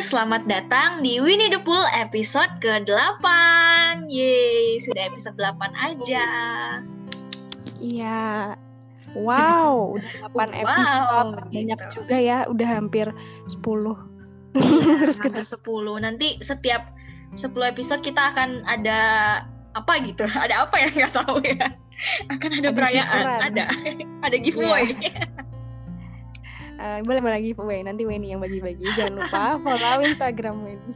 selamat datang di Winnie the Pooh episode ke-8 Yeay, sudah episode 8 aja. Iya. Wow, udah 8 Wow, episode. Banyak gitu. juga ya, udah hampir 10 Iya, hampir 10 Nanti setiap 10 episode kita akan ada apa gitu? Ada apa ya? Nggak tahu ya. Akan ada, Ada perayaan. Ada. Ada giveaway Eh, Boleh boleh giveaway, nanti Weni yang bagi-bagi. Jangan lupa follow Instagram Weni.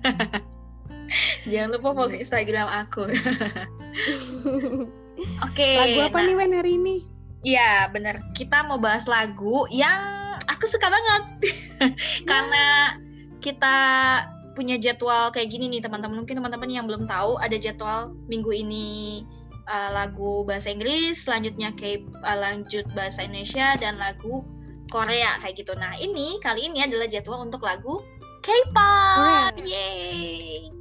Jangan lupa follow Instagram aku. Oke Lagu apa nah- nih Wen hari ini? Iya bener. Kita mau bahas lagu yang aku suka banget. Karena kita punya jadwal kayak gini nih teman-teman. Mungkin teman-teman yang belum tahu ada jadwal minggu ini uh, lagu bahasa Inggris Selanjutnya K uh, lanjut bahasa Indonesia dan lagu Korea kayak gitu Nah ini kali ini adalah jadwal untuk lagu K-pop. Yeay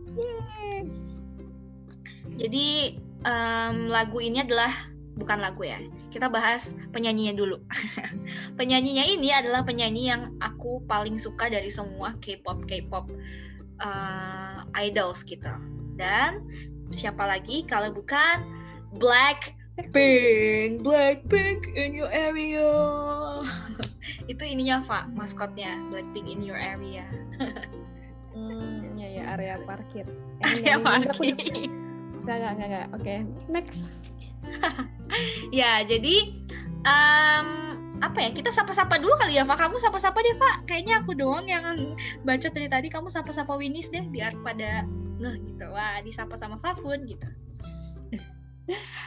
Jadi em, lagu ini adalah bukan lagu ya. Kita bahas penyanyinya dulu. penyanyinya ini adalah penyanyi yang aku paling suka dari semua K-pop K-pop eh, idols gitu. Dan siapa lagi kalau bukan Blackpink, Blackpink in your area. Itu ininya Pak, maskotnya Blackpink in your area. Hmm, ya ya area parkir Area parkir. Enggak, enggak, enggak, enggak Oke, next Ya, jadi em, apa ya? Kita sapa-sapa dulu kali ya, Fa. Kamu sapa-sapa deh, Fa. Kayaknya aku doang yang baca dari tadi. Kamu sapa-sapa Winis deh, biar pada ngeh gitu. Wah, disapa sama Fafun gitu.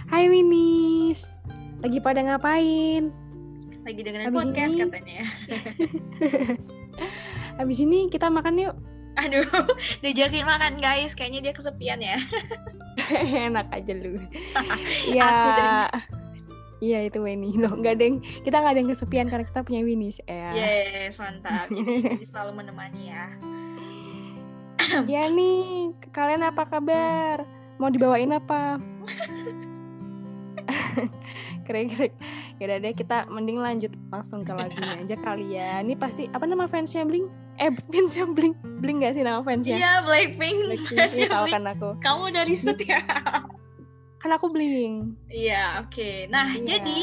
Hai Winis Lagi pada ngapain? Lagi dengerin Habis podcast ini- katanya ya. Habis ini kita makan yuk Aduh, diajakin makan guys. Kayaknya dia kesepian ya. enak aja lu Aku ya dan- iya itu Weni loh nggak ada yang kita nggak ada yang kesepian karena kita punya Winis ya Yes, mantap. Jadi, jadi selalu menemani ya. ya nih kalian apa kabar mau dibawain apa keren keren ya deh kita mending lanjut langsung ke lagunya aja kali ya ini pasti apa nama fansnya Blink eh fansnya Blink Blink gak sih nama fansnya Iya, Blackpink. Blackpink iya, tahu Blink. kan aku Kamu udah riset ya? kan aku Blink Iya, oke. Nah, Iya. jadi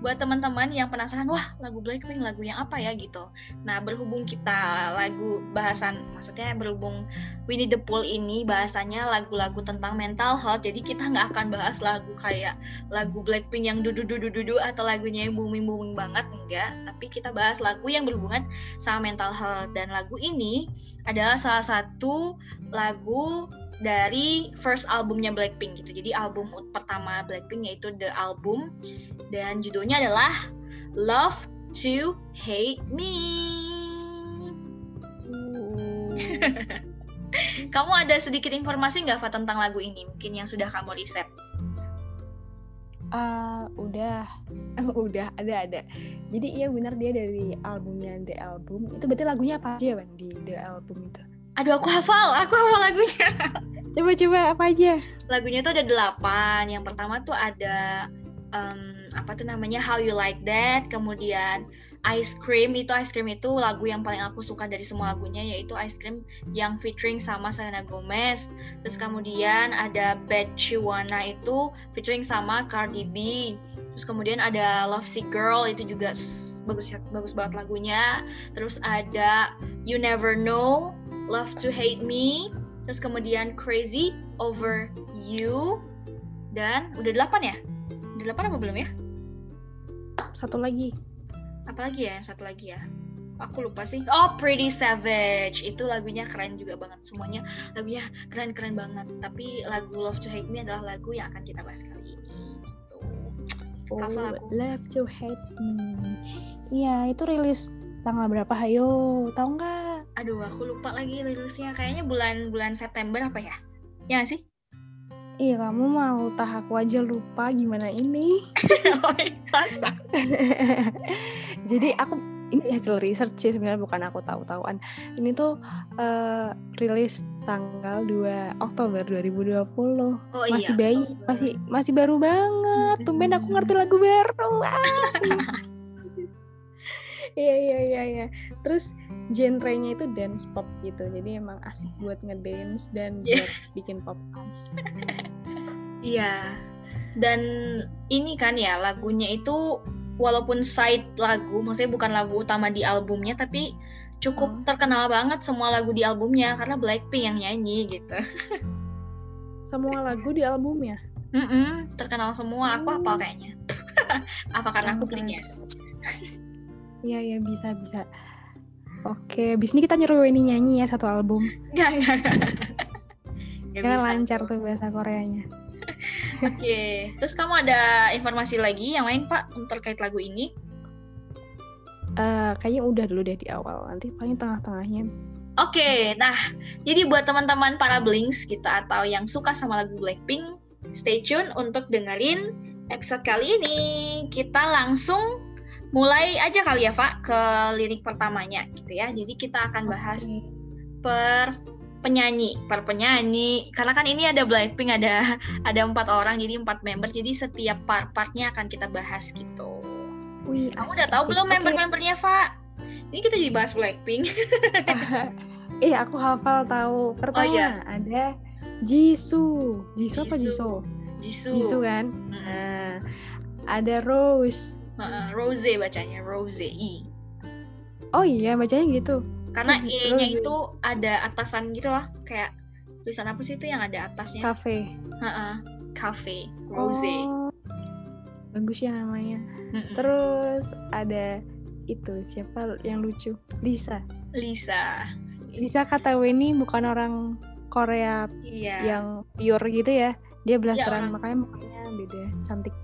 buat teman-teman yang penasaran, wah lagu Blackpink lagu yang apa ya gitu. Nah, berhubung kita lagu bahasan, maksudnya berhubung Winnie the Pooh ini bahasanya lagu-lagu tentang mental health, jadi kita nggak akan bahas lagu kayak lagu Blackpink yang dudu dudu dudu atau lagunya yang booming booming banget enggak. Tapi kita bahas lagu yang berhubungan sama mental health dan lagu ini adalah salah satu lagu dari first albumnya Blackpink gitu. Jadi album pertama Blackpink yaitu The Album dan judulnya adalah Love to Hate Me. Kamu ada sedikit informasi nggak Fa tentang lagu ini? Mungkin yang sudah kamu riset. Ah, udah udah ada ada jadi iya benar dia dari albumnya The Album itu berarti lagunya apa aja Wan di The Album itu Aduh aku hafal, aku hafal lagunya. coba coba apa aja Lagunya tuh ada delapan. Yang pertama tuh ada em, apa tuh namanya How You Like That, kemudian Ice Cream itu Ice Cream itu lagu yang paling aku suka dari semua lagunya yaitu Ice Cream yang featuring sama Selena Gomez. Terus kemudian ada You Wanna itu featuring sama Cardi B. Terus kemudian ada Love Sick Girl itu juga bagus bagus banget lagunya. Terus ada You Never Know, Love to Hate Me. Terus kemudian Crazy Over You dan udah delapan ya? Udah delapan apa belum ya? satu lagi. Apalagi ya? Yang satu lagi ya. Aku lupa sih. Oh Pretty Savage. Itu lagunya keren juga banget semuanya. Lagunya keren keren banget. Tapi lagu Love to Hate Me adalah lagu yang akan kita bahas kali ini. Gitu. Hafal aku. Oh, Love to Hate Me. Iya itu rilis tanggal berapa? Hayo tahu nggak? Aduh aku lupa lagi rilisnya. Kayaknya bulan bulan September apa ya? Ya nggak sih? Iya kamu mau tah aku aja lupa gimana ini? Oh jadi aku ini hasil research sih sebenarnya bukan aku tahu-tahuan. Ini tuh eh, rilis tanggal 2 Oktober 2020 oh masih iya bayi Oktober. masih masih baru banget. Tumben aku ngerti lagu baru. Ah. Iya iya iya iya terus genrenya itu dance pop gitu jadi emang asik buat ngedance dan Yeah. buat bikin pop songs Iya. Dan ini kan ya lagunya itu walaupun side lagu, maksudnya bukan lagu utama di albumnya tapi cukup Hmm. terkenal banget semua lagu di albumnya karena Blackpink yang nyanyi gitu. semua lagu di albumnya Mm-mm, terkenal semua. Aku Hmm. apa kayaknya? apa karena aku belinya? Iya iya bisa bisa oke abis ini kita nyuruh ini nyanyi ya satu album Enggak, enggak. Nggak ya lancar tuh bahasa Koreanya Oke, terus kamu ada informasi lagi yang lain Pak untuk terkait lagu ini? Eh, kayaknya udah dulu deh di awal nanti paling tengah-tengahnya Oke, nah jadi buat teman-teman para Blinks kita atau yang suka sama lagu Blackpink, stay tune untuk dengerin episode kali ini. Kita langsung mulai aja kali ya, Pak, ke lirik pertamanya gitu ya. Jadi kita akan bahas per penyanyi, per penyanyi. Karena kan ini ada Blackpink, ada ada empat orang, jadi empat member. Jadi setiap part-partnya akan kita bahas gitu. Wih, Kamu asik, udah tahu asik. belum member-membernya, Pak? Ini kita jadi bahas Blackpink. Eh, aku hafal tahu. Pertama iya. ada Jisoo. Jisoo apa Jisoo. Jisoo? Jisoo. Kan? Nah, ada Rose. Rose bacanya, Rose I. Oh iya, bacanya gitu. Karena E-nya Rose. itu ada atasan gitu loh, kayak tulisan apa sih itu yang ada atasnya? Cafe. Heeh, Cafe, Rose. Oh, bagus ya namanya. Mm-mm. Terus ada itu siapa yang lucu? Lisa. Lisa. Lisa KTW ini bukan orang Korea Iya. yang pure gitu ya. Dia blasteran orang- makanya mukanya beda, cantik.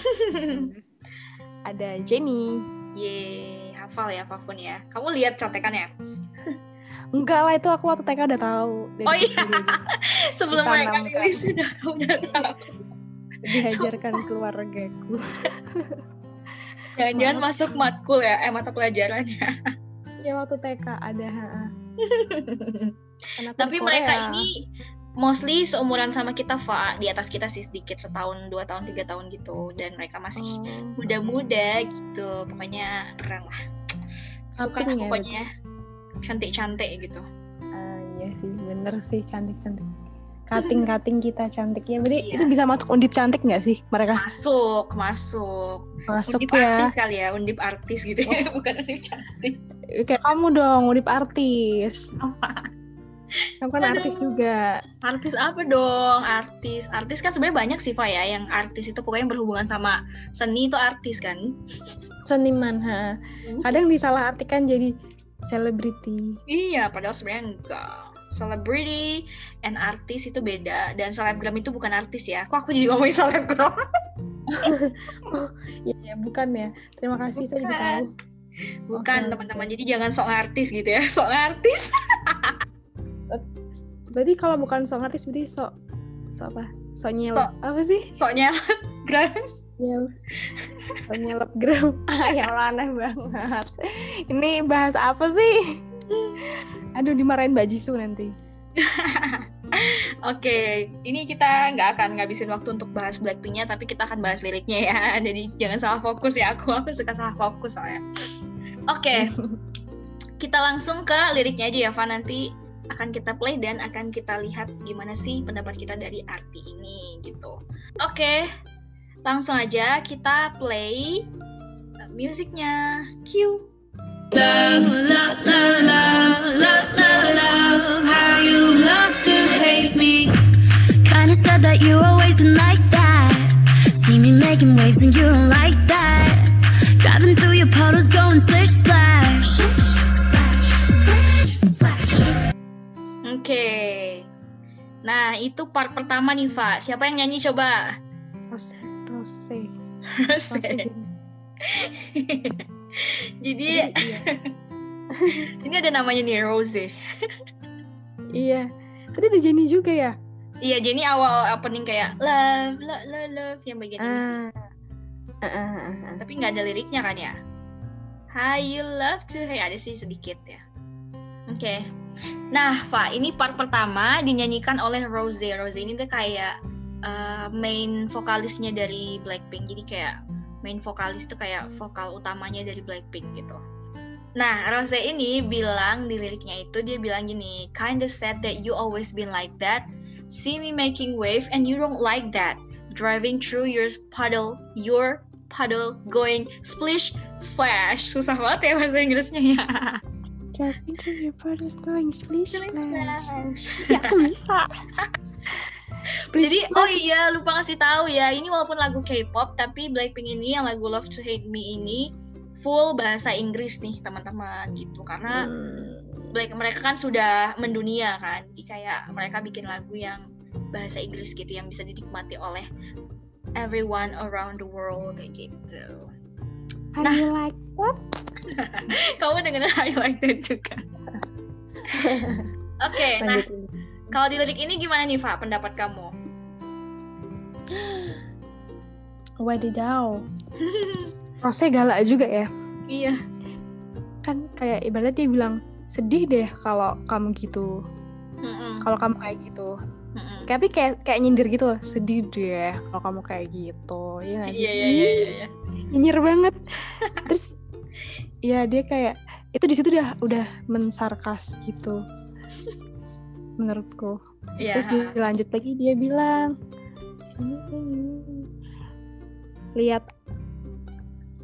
Ada Jenny. Ye, hafal ya Fafun ya. Kamu lihat contekannya? Enggak lah itu aku waktu TK udah tahu. Oh iya. Sebelum mereka rilis sudah udah tahu. dihajarkan keluargaku. Jangan-jangan masuk matkul ya, eh mata pelajarannya. Ya waktu TK ada. Tapi mereka ini mostly seumuran sama kita, Fa. Di atas kita sih sedikit, setahun, dua tahun, tiga tahun gitu. Dan mereka masih Oh. muda-muda gitu. Pokoknya keren lah. Suka Cutting ya, pokoknya. Cantik-cantik gitu. Ah, iya sih, bener sih cantik-cantik. Kating-kating kita cantik ya. Berarti Iya. itu bisa masuk undip cantik nggak sih mereka? Masuk, masuk. Masuk undip ya. artis kali ya, undip artis gitu ya, bukan undip cantik. Kayak kamu dong, undip artis. Apa? Kamu kan Aduh. artis juga. Artis apa dong? Artis. Artis kan sebenarnya banyak sih, ya. Yang artis itu pokoknya yang berhubungan sama seni itu artis kan. Seniman, ha. Kadang disalahartikan jadi selebriti. Iya, padahal sebenarnya enggak. Celebrity and artis itu beda dan selebgram itu bukan artis ya. Kok aku jadi ngomongin selebgram? Iya, ya, bukan ya. Terima kasih saya jadi Bukan. tahu. Bukan, teman-teman. Jadi jangan sok artis gitu ya. Sok artis. Berarti kalau bukan sok artis berarti sok sok apa? Sok nyelep. Sok- Apa sih? Soknya gram. Nyel. Sok nyelep gram. Ah, ya Allah aneh banget. Ini bahas apa sih? Aduh dimarahin Mbak Jisoo nanti. Oke, ini kita nggak akan ngabisin waktu untuk bahas Blackpinknya, tapi kita akan bahas liriknya ya. Jadi jangan salah fokus ya aku, aku suka salah fokus soalnya. Oke, kita langsung ke liriknya aja ya, Van. Nanti akan kita play dan akan kita lihat gimana sih pendapat kita dari arti ini gitu. Oke, langsung aja kita play uh, musiknya. Cue. That you always been like that. See me making waves and you don't like that. Driving through your puddles, going splish splash. Oke. Nah, itu part pertama nih, Fa. Siapa yang nyanyi coba? Rose, Rose, Rose. Jenny. Jadi iya. ini ada namanya nih Rose. iya. Tadi ada Jenny juga ya? Iya, jadi awal opening kayak love, love, love, love yang bagian ini sih. Ah. Ah, ah. Tapi nggak ada liriknya kan ya? How you love to hey ada sih sedikit ya. Oke. Nah, Fa, ini part pertama dinyanyikan oleh Rose. Rose ini tuh kayak uh, main vokalisnya dari Blackpink. Jadi kayak main vokalis tuh kayak vokal utamanya dari Blackpink gitu. Nah, Rose ini bilang di liriknya itu dia bilang gini, kinda sad that you always been like that. See me making wave and you don't like that. Driving through your puddle, your puddle going splish splash. Susah banget ya bahasa Inggrisnya ya. Driving to your brother's going splish splash. Ya aku bisa. Splish Jadi oh iya lupa ngasih tahu ya, ini walaupun lagu K-pop tapi Blackpink ini yang lagu Love to Hate Me ini full bahasa Inggris nih teman-teman gitu karena Hmm. Black mereka kan sudah mendunia kan, jadi kayak mereka bikin lagu yang bahasa Inggris gitu yang bisa dinikmati oleh everyone around the world kayak gitu. How Nah. you like that? Kamu dengan highlight that juga. Oke, nah Lanjutin. kalau di lirik ini gimana nih, Pak? Pendapat kamu? Wadidaw. Rose galak juga ya. iya. Kan kayak ibaratnya dia bilang sedih deh kalau kamu gitu. Mm-mm, Kalau kamu kayak gitu. mm-mm. Tapi kayak kayak nyindir gitu loh. Sedih deh kalau kamu kayak gitu. Iya? Iya iya iya iya. iya. Nyinyir banget. Terus ya dia kayak itu di situ udah udah mensarkas gitu. Menurutku. Iya. Terus dia lanjut lagi dia bilang lihat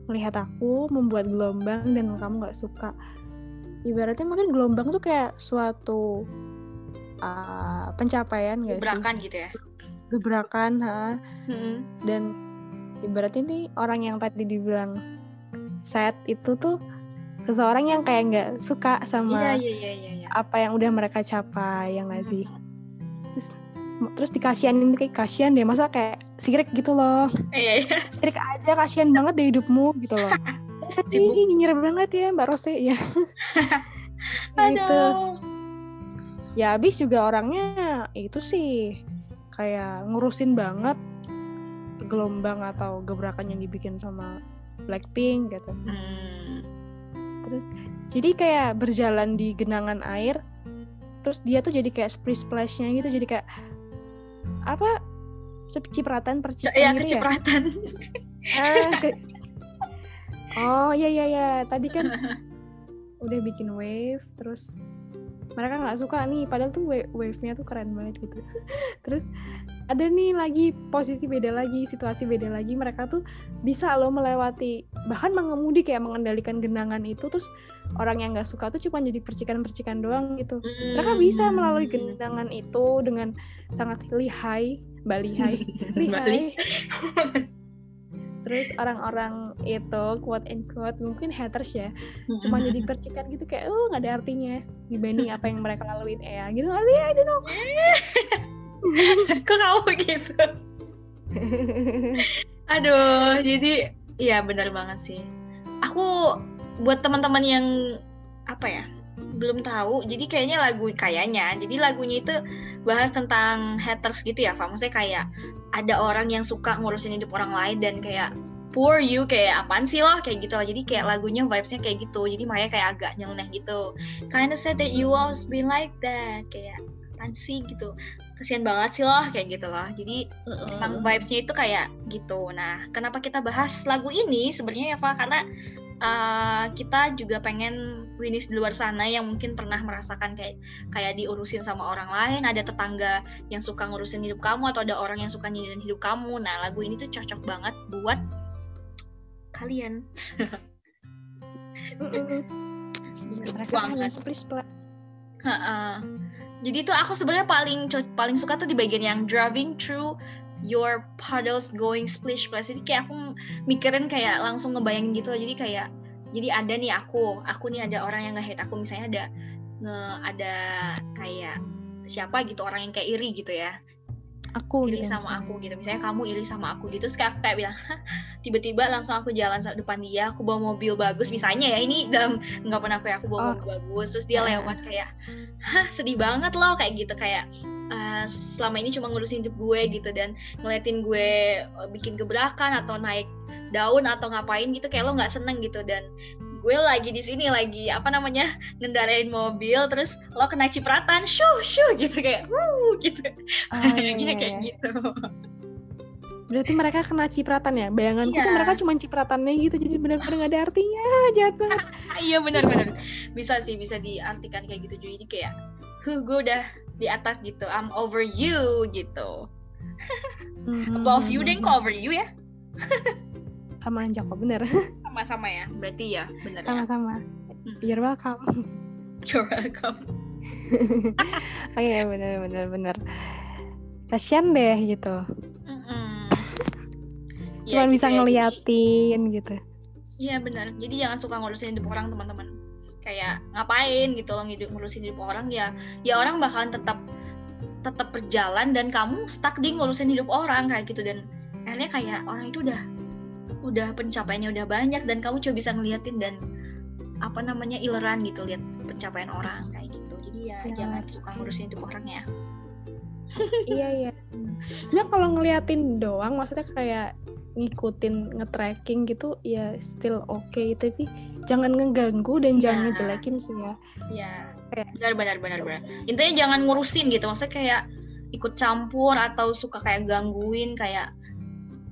melihat aku membuat gelombang dan kamu nggak suka ibaratnya mungkin gelombang tuh kayak suatu uh, pencapaian gak sih gebrakan gitu ya. gebrakan ha? Mm-mm. dan ibaratnya nih orang yang tadi dibilang sad itu tuh seseorang yang kayak nggak suka Iya sama iya iya iya. iya. apa yang udah mereka capai yang nggak sih terus dikasihanin kayak kasihan deh masa kayak sirik gitu loh Iya iya. sirik aja kasihan banget deh hidupmu gitu loh Ih, Sibuk. nyinyir banget ya mbak Rose ya gitu Aduh. ya abis juga orangnya itu sih kayak ngurusin banget gelombang atau gebrakan yang dibikin sama Blackpink gitu Hmm. terus jadi kayak berjalan di genangan air terus dia tuh jadi kayak splash splashnya gitu jadi kayak apa cip- cipratan percikan Ya gitu ya kecipratan. Ah, ke- oh iya iya iya tadi kan udah bikin wave terus mereka nggak suka nih padahal tuh wa- wave-nya tuh keren banget gitu terus ada nih lagi posisi beda lagi situasi beda lagi mereka tuh bisa loh melewati bahkan mengemudi kayak mengendalikan genangan itu terus orang yang nggak suka tuh cuma jadi percikan-percikan doang gitu. Mereka bisa melalui Hmm. genangan itu dengan sangat lihai mbak lihai Mbak Li. lihai. Terus orang-orang itu quote and quote mungkin haters ya cuma jadi percikan gitu kayak oh nggak ada artinya dibanding apa yang mereka laluin ya. Gitu nggak sih? I don't know Kok kamu gitu? Aduh, jadi iya benar banget sih. Aku buat teman-teman yang apa ya? belum tahu. Jadi kayaknya lagu kayaknya. Jadi lagunya itu bahas tentang haters gitu ya, Pak. Maksudnya kayak ada orang yang suka ngurusin hidup orang lain dan kayak poor you kayak apaan sih loh kayak gitu loh. Jadi kayak lagunya vibesnya kayak gitu. Jadi Maya kayak agak nyeleneh gitu. Kinda said that you always been like that. Kayak apaan sih gitu. Kasian banget sih loh kayak gitu loh. Jadi emang vibesnya itu kayak gitu. Nah, kenapa kita bahas lagu ini sebenarnya ya, Pak? Karena uh, kita juga pengen Winis di luar sana yang mungkin pernah merasakan kayak kayak diurusin sama orang lain, ada tetangga yang suka ngurusin hidup kamu atau ada orang yang suka nyinyirin hidup kamu. Nah, lagu ini tuh cocok banget buat kalian. mereka. Jadi tuh aku sebenarnya paling paling suka tuh di bagian yang driving through your puddles going splish splash. Jadi kayak aku mikirin kayak langsung ngebayangin gitu. Jadi kayak jadi ada nih aku, aku nih ada orang yang nge-hate aku misalnya ada nge ada kayak siapa gitu orang yang kayak iri gitu ya aku iri gitu sama aku gitu misalnya kamu iri sama aku gitu terus kayak, kayak bilang tiba-tiba langsung aku jalan depan dia aku bawa mobil bagus misalnya ya ini dalam nggak pernah aku ya aku bawa Oh. mobil bagus terus dia lewat kayak hah sedih banget loh kayak gitu kayak "Eh, selama ini cuma ngurusin hidup gue gitu dan ngeliatin gue eh, bikin gebrakan atau naik daun atau ngapain gitu kayak lo nggak seneng gitu dan gue lagi di sini lagi apa namanya ngendarain mobil terus lo kena cipratan shoo shoo gitu kayak wuh gitu iya, kayaknya iya, kayak gitu Berarti mereka kena cipratan ya? Bayanganku tuh Iya. mereka cuma cipratannya gitu, jadi benar-benar nggak ada artinya. Jahat banget. Ah, iya benar-benar bisa sih bisa diartikan kayak gitu jadi kayak huh gue udah di atas gitu I'm over you gitu above you deh kok over you ya Sama kok, bener. sama-sama ya berarti ya benar ya Sama-sama. Hmm. You're welcome. you're welcome Oh iya, bener, bener, bener. Kasian deh gitu. Mm-mm. Cuma Ya, bisa gitu ya, ngeliatin gitu. jadi- Iya benar jadi jangan suka ngurusin hidup orang teman-teman kayak ngapain gitu loh hidup ngurusin hidup orang ya ya orang bakalan tetap tetap berjalan dan kamu stuck di ngurusin hidup orang kayak gitu dan akhirnya kayak orang itu udah udah pencapaiannya udah banyak dan kamu cuma bisa ngeliatin dan apa namanya ileran gitu lihat pencapaian orang kayak gitu. Jadi ya, Ya. jangan suka ngurusin hidup orang ya. Iya, iya. Sebenarnya kalau ngeliatin doang, maksudnya kayak ngikutin nge-tracking gitu ya still oke tapi jangan ngeganggu dan jangan Ya. ngejelekin sih ya. Ya Kayak- benar benar benar benar. Intinya jangan ngurusin gitu. Maksudnya kayak ikut campur atau suka kayak gangguin kayak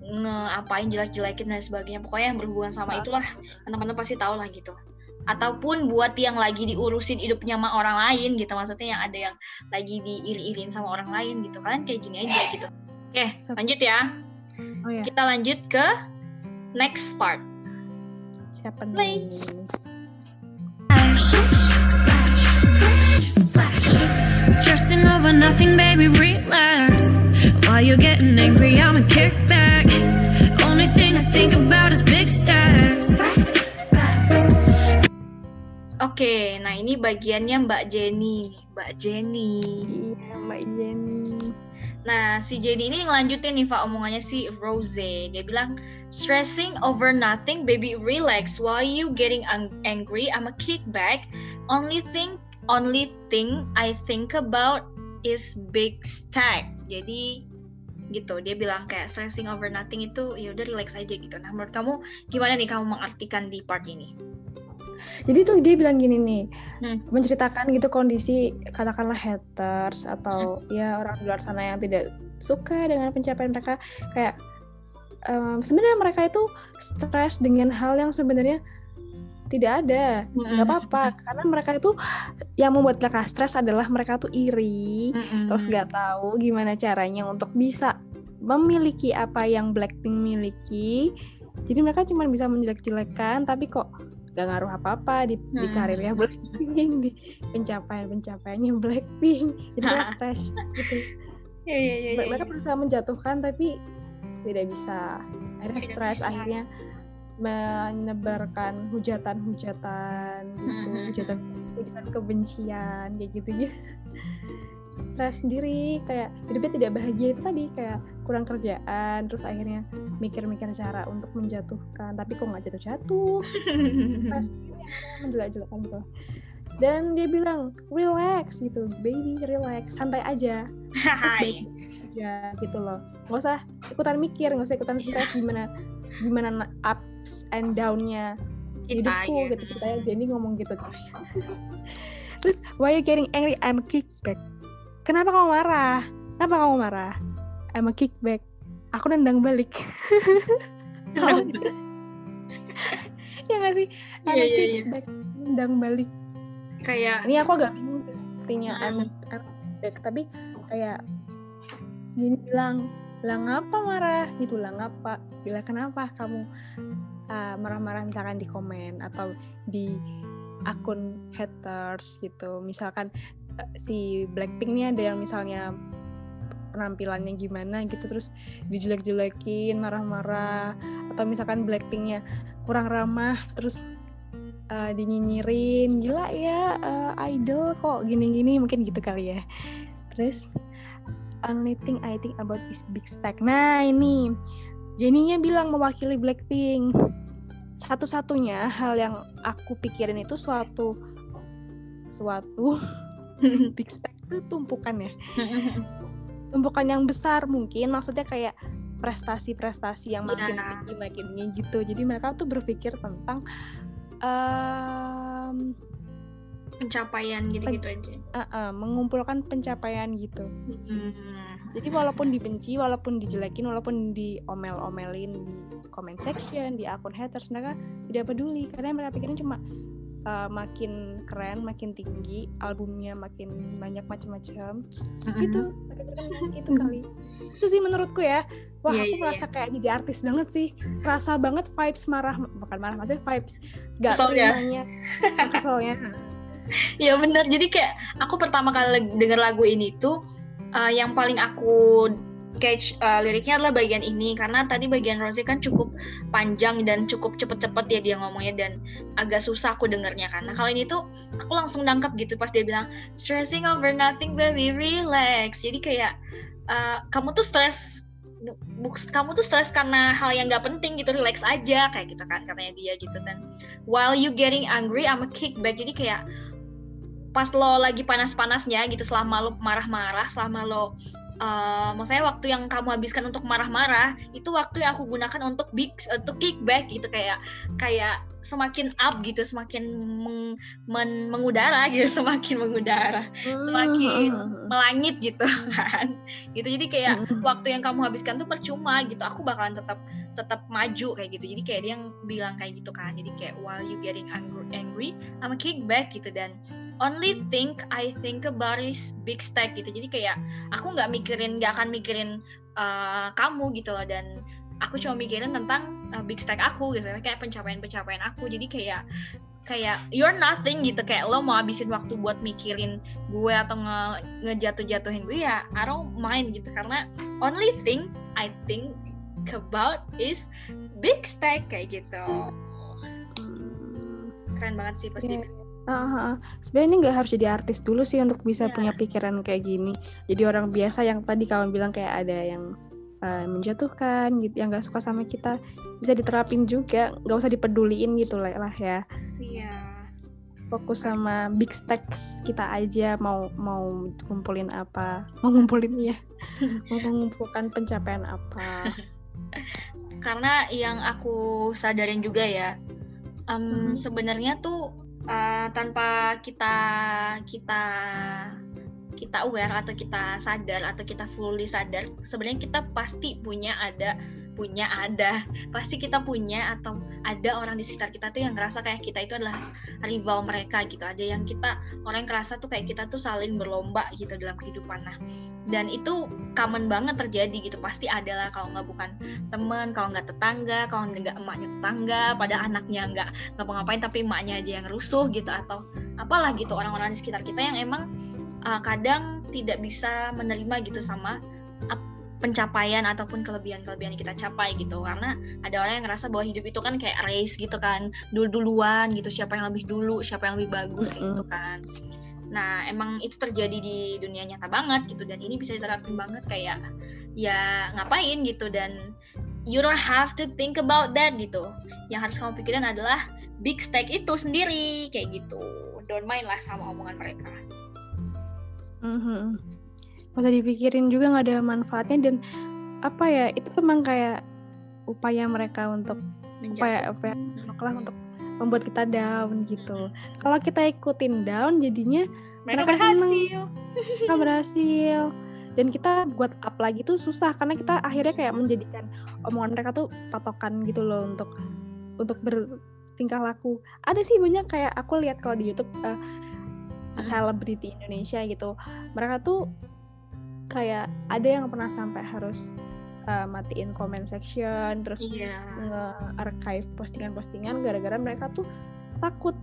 ngeapain jelek-jelekin dan sebagainya. Pokoknya yang berhubungan sama itulah. Teman-teman pasti tahu lah gitu. Ataupun buat yang lagi diurusin hidupnya sama orang lain gitu. Maksudnya yang ada yang lagi diiri-irin sama orang lain gitu. Kalian kayak gini aja gitu. Oke lanjut ya. Oh ya kita lanjut ke next part. Siapa nih? Splash, splash, splash. Stressing over nothing, baby, relax. While you're getting angry, I'ma kick back. Think about is big stacks. oke nah ini bagiannya Mbak Jenny Mbak Jenny iya mbak Jenny Nah, si Jenny ini ngelanjutin nih, Pak, omongannya si Rose. Dia bilang, stressing over nothing, baby, relax. While you getting ang- angry, I'm a kickback. Only thing, only thing I think about is big stack. Jadi, gitu. Dia bilang kayak stressing over nothing itu ya udah relax aja gitu. Nah, menurut kamu gimana nih kamu mengartikan di part ini? jadi tuh dia bilang gini nih Hmm. menceritakan gitu kondisi katakanlah haters atau ya orang di luar sana yang tidak suka dengan pencapaian mereka kayak em, sebenarnya mereka itu stres dengan hal yang sebenarnya tidak ada. Nggak apa-apa. Karena mereka itu yang membuat mereka stres adalah mereka tuh iri. Mm-mm. terus nggak tahu gimana caranya untuk bisa memiliki apa yang Blackpink miliki. Jadi mereka cuma bisa menjelek-jelekan tapi kok gak ngaruh apa-apa di, di Hmm. karirnya Blackpink di pencapaian-pencapaiannya Blackpink. Jadi mereka stres gitu. Iya, iya, iya, mereka iya. berusaha menjatuhkan tapi tidak bisa. Akhirnya stres akhirnya menyebarkan hujatan-hujatan gitu Mhm. hujatan hujatan kebencian kayak gitu gitu stres sendiri kayak hidupnya tidak bahagia itu tadi kayak kurang kerjaan terus akhirnya mikir-mikir cara untuk menjatuhkan tapi kok nggak jatuh-jatuh? Stres menjelek-jelekan gitu. Dan dia bilang relax gitu. Baby relax. Santai aja. Hai. aja gitu loh. Nggak usah ikutan mikir nggak usah ikutan stres gimana gimana na- ups and downnya hidupku ya. gitu ceritanya Jenny ngomong gitu. Terus why you getting angry? I'm a kickback. Kenapa kamu marah? Kenapa kamu marah? I'm a kickback. Aku nendang balik. Nggak? ya nggak sih? I'm Iya, a iya, iya. kickback. Nendang balik. Kayak ini aku agak bingung artinya I'm, Mm. I'm back tapi kayak gini bilang lah ngapa marah gitu lah ngapa? Bila kenapa kamu uh, marah-marah misalkan di komen atau di akun haters? Gitu. Misalkan uh, si Blackpink ini ada yang misalnya penampilannya gimana gitu terus dijelek-jelekin marah-marah. Atau misalkan Blackpinknya kurang ramah terus uh, dinyinyirin gila ya uh, idol kok gini-gini mungkin gitu kali ya. Terus only thing I think about is big stack. Nah ini. Jenny-nya bilang mewakili Blackpink. Satu-satunya hal yang aku pikirin itu suatu suatu big stack itu tumpukan ya. Tumpukan yang besar mungkin maksudnya kayak prestasi-prestasi yang makin Ya. tinggi makin tinggi gitu. Jadi mereka tuh berpikir tentang em, pencapaian gitu-gitu aja. uh, uh, mengumpulkan pencapaian gitu Mm. Jadi walaupun dibenci, walaupun dijelekin, walaupun diomel-omelin di comment section, di akun haters, mereka tidak peduli karena mereka pikirin cuma uh, makin keren, makin tinggi, albumnya makin banyak macam-macam. Gitu. itu kali. Itu sih menurutku ya. Wah, Iya, aku iya, merasa kayak jadi artis banget sih. Rasa banget vibes marah, bukan marah, maksudnya vibes gak Keselnya. terimanya, keselnya. Ya bener, jadi kayak aku pertama kali denger lagu ini tuh uh, yang paling aku catch uh, liriknya adalah bagian ini karena tadi bagian Rosie kan cukup panjang dan cukup cepet-cepet ya dia ngomongnya dan agak susah aku dengernya. Nah kalau ini tuh aku langsung nangkep gitu pas dia bilang stressing over nothing baby relax. Jadi kayak uh, kamu tuh stres bu- bu- kamu tuh stres karena hal yang gak penting gitu relax aja kayak gitu kan katanya dia gitu dan while you getting angry I'm a kickback jadi kayak pas lo lagi panas-panasnya gitu selama lo marah-marah selama lo uh, maksudnya waktu yang kamu habiskan untuk marah-marah itu waktu yang aku gunakan untuk big untuk kickback gitu kayak kayak semakin up gitu semakin meng- men- mengudara gitu semakin mengudara Semakin melangit gitu kan. Gitu jadi kayak waktu yang kamu habiskan tuh percuma gitu aku bakalan tetap tetap maju kayak gitu. Jadi kayak dia yang bilang kayak gitu kan jadi kayak while you getting angry, angry I'm a kickback gitu dan only think I think about is big stack gitu. Jadi kayak aku nggak mikirin nggak akan mikirin uh, kamu gitu loh. Dan aku cuma mikirin tentang uh, big stack aku gitu. Kayak pencapaian-pencapaian aku. Jadi kayak kayak you're nothing gitu. Kayak lo mau habisin waktu buat mikirin gue atau nge ngejatuh-jatuhin gue ya I don't mind gitu. Karena only thing I think about is big stack kayak gitu. Hmm. keren banget sih pas dia Iya. Ah. Sebenarnya ini nggak harus jadi artis dulu sih untuk bisa Iya. punya pikiran kayak gini. Jadi orang biasa yang tadi kawan bilang kayak ada yang eh, menjatuhkan gitu, yang nggak suka sama kita bisa diterapin juga, nggak usah dipeduliin gitu lah lah ya. iya Fokus sama big stacks kita aja mau mau kumpulin apa, mau ngumpulin ya, mau mengumpulkan pencapaian apa. karena yang aku sadarin juga ya em, Mhm. sebenarnya tuh uh, tanpa kita kita kita aware atau kita sadar atau kita fully sadar sebenarnya kita pasti punya ada punya ada. Pasti kita punya atau ada orang di sekitar kita tuh yang ngerasa kayak kita itu adalah rival mereka gitu. Ada yang kita orang yang kerasa tuh kayak kita tuh saling berlomba gitu dalam kehidupan. Nah dan itu common banget terjadi gitu. Pasti ada lah kalau nggak bukan teman kalau nggak tetangga kalau nggak emaknya tetangga pada anaknya nggak ngapa-ngapain tapi emaknya aja yang rusuh gitu atau apalah gitu orang-orang di sekitar kita yang emang uh, kadang tidak bisa menerima gitu sama pencapaian ataupun kelebihan-kelebihan yang kita capai gitu. Karena ada orang yang ngerasa bahwa hidup itu kan kayak race gitu kan. Dulu-duluan gitu siapa yang lebih dulu siapa yang lebih bagus kayak gitu kan. Nah emang itu terjadi di dunia nyata banget gitu. Dan ini bisa diterapin banget kayak ya ngapain gitu. Dan you don't have to think about that gitu. Yang harus kamu pikirin adalah big stack itu sendiri kayak gitu. Don't mind lah sama omongan mereka. Mhm. Gak usah dipikirin juga nggak ada manfaatnya dan apa ya itu emang kayak upaya mereka untuk upaya menjatuh upaya lah untuk membuat kita down gitu. Kalau kita ikutin down jadinya mereka mereka seneng. berhasil kita berhasil dan kita buat up lagi tuh susah karena kita akhirnya kayak menjadikan omongan mereka tuh patokan gitu loh untuk untuk bertingkah laku. Ada sih banyak kayak aku lihat kalau di YouTube eh, selebriti Indonesia gitu. Mereka tuh kayak ada yang pernah sampai harus eh, matiin comment section terus iya nge-archive postingan-postingan gara-gara mereka tuh takut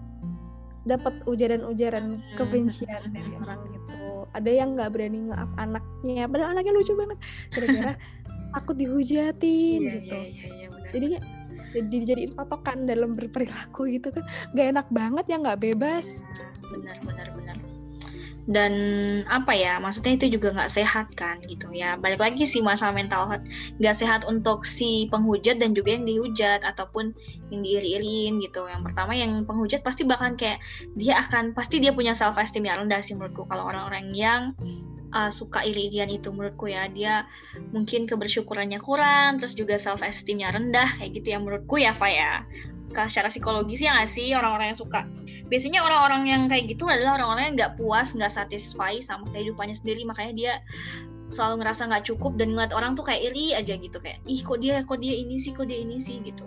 dapat ujaran-ujaran Hmm. kebencian dari orang gitu. Ada yang nggak berani nge-up anaknya, padahal anaknya lucu banget. Gara-gara takut dihujatin iya gitu. iya iya iya benar Jadinya jadi dijadiin patokan dalam berperilaku gitu kan. Gak enak banget ya nggak bebas. benar benar benar dan apa ya maksudnya itu juga nggak sehat kan gitu. Ya balik lagi sih masalah mental health. Nggak sehat untuk si penghujat dan juga yang dihujat ataupun yang diiri-iriin gitu. Yang pertama yang penghujat pasti bahkan kayak dia akan pasti dia punya self esteem yang rendah sih menurutku. Kalau orang-orang yang uh, suka iri-irian itu menurutku ya. Dia mungkin kebersyukurannya kurang terus juga self esteemnya rendah kayak gitu ya menurutku ya Fa ya. Secara psikologis ya nggak sih orang-orang yang suka. Biasanya orang-orang yang kayak gitu adalah orang-orang yang nggak puas nggak satisfy sama kehidupannya sendiri. Makanya dia selalu ngerasa nggak cukup dan ngeliat orang tuh kayak iri aja gitu. Kayak ih kok dia kok dia ini sih kok dia ini sih gitu.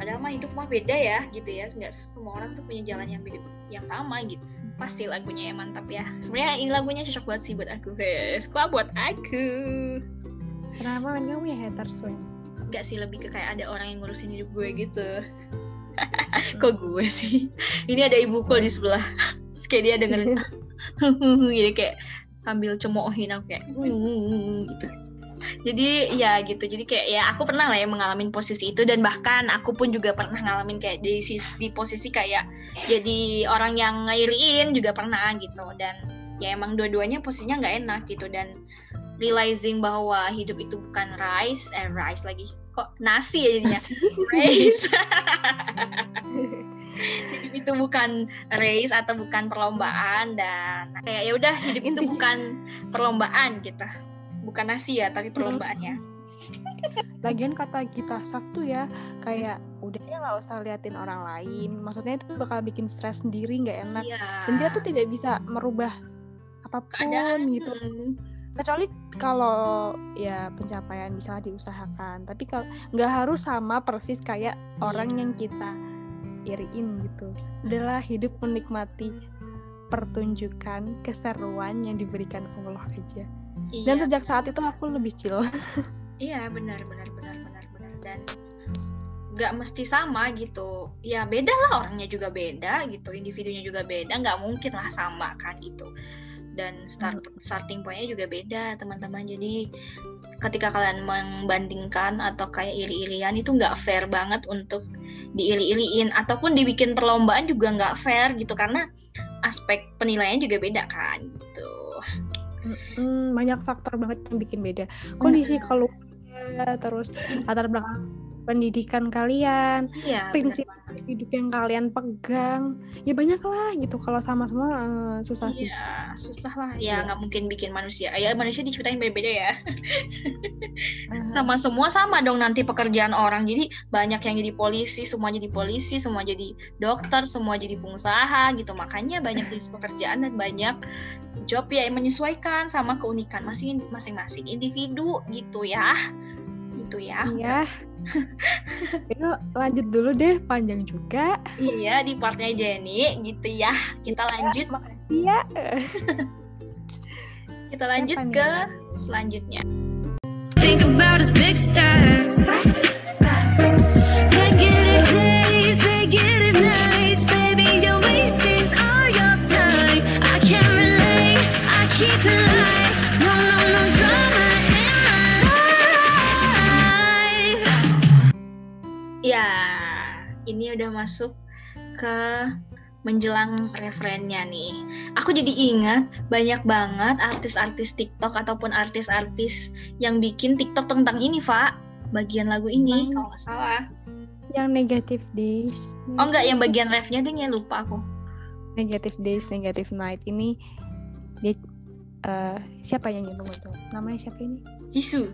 Padahal mah hidup mah beda ya gitu ya. Nggak semua orang tuh punya jalan yang beda yang sama gitu pasti lagunya ya mantap ya. Sebenarnya ini lagunya cocok banget sih buat aku guys. Kok buat aku. Kenapa kan kamu ya haters Wen? nggak sih lebih ke kayak ada orang yang ngurusin hidup gue gitu. Kok gue sih? Ini ada ibuku di sebelah. Terus kayak dia dengerin. Jadi kayak sambil cemoohin aku kayak gitu jadi ya gitu. Jadi kayak ya aku pernah lah ya mengalami posisi itu dan bahkan aku pun juga pernah ngalamin kayak di di posisi kayak jadi orang yang ngairiin juga pernah gitu. Dan ya emang dua-duanya posisinya nggak enak gitu. Dan realizing bahwa hidup itu bukan rice eh rice lagi. Kok nasi ya jadinya? Race hidup itu bukan race atau bukan perlombaan dan kayak ya udah hidup itu bukan perlombaan gitu bukan nasi ya tapi perlombaannya Lagian kata Gita Saf tuh ya kayak udah ya nggak usah liatin orang lain. Maksudnya itu bakal bikin stres sendiri nggak enak. iya Dan dia tuh tidak bisa merubah apa pun keadaan gitu. Kecuali kalau ya pencapaian bisa diusahakan. Tapi kalau nggak harus sama persis kayak orang yang kita iriin gitu. Udahlah hidup menikmati pertunjukan keseruan yang diberikan Allah aja. iya. Dan sejak saat itu aku lebih chill. iya benar benar benar benar benar. Dan nggak mesti sama gitu. Ya beda lah orangnya juga beda gitu individunya juga beda nggak mungkin lah sama kan gitu. Dan start starting pointnya juga beda teman-teman. Jadi ketika kalian membandingkan atau kayak iri-irian itu nggak fair banget untuk diiri-iriin. Ataupun dibikin perlombaan juga nggak fair gitu karena aspek penilaian juga beda kan gitu Hmm, banyak faktor banget yang bikin beda. Kondisi keluarga, terus latar belakang pendidikan kalian, iya prinsip banget. hidup yang kalian pegang, ya banyak lah gitu. Kalau sama semua eh, susah sih. Iya, susah lah. Iya. Ya nggak mungkin bikin manusia. Ya manusia diciptain beda-beda ya. Sama semua sama dong nanti pekerjaan orang. Jadi banyak yang jadi polisi, semua jadi polisi, semua jadi dokter, semua jadi pengusaha gitu. Makanya banyak jenis pekerjaan dan banyak job ya yang menyesuaikan sama keunikan masing- masing-masing individu gitu ya. Gitu ya. Iya. Yuk lanjut dulu deh, panjang juga. Iya di partnya Jenny gitu ya. Kita lanjut, Makasih ya. kita lanjut Siapa nih? ke selanjutnya. Think about us big stars. Ini udah masuk ke menjelang referennya nih. Aku jadi ingat banyak banget artis-artis TikTok ataupun artis-artis yang bikin TikTok tentang ini, Pak. Bagian lagu ini, Hmm. kalau nggak salah. Yang negative days. Oh enggak, yang bagian refnya deh ya lupa aku. Negative days, negative night ini dia eh, siapa yang nyanyi itu? Namanya siapa ini? Jisoo.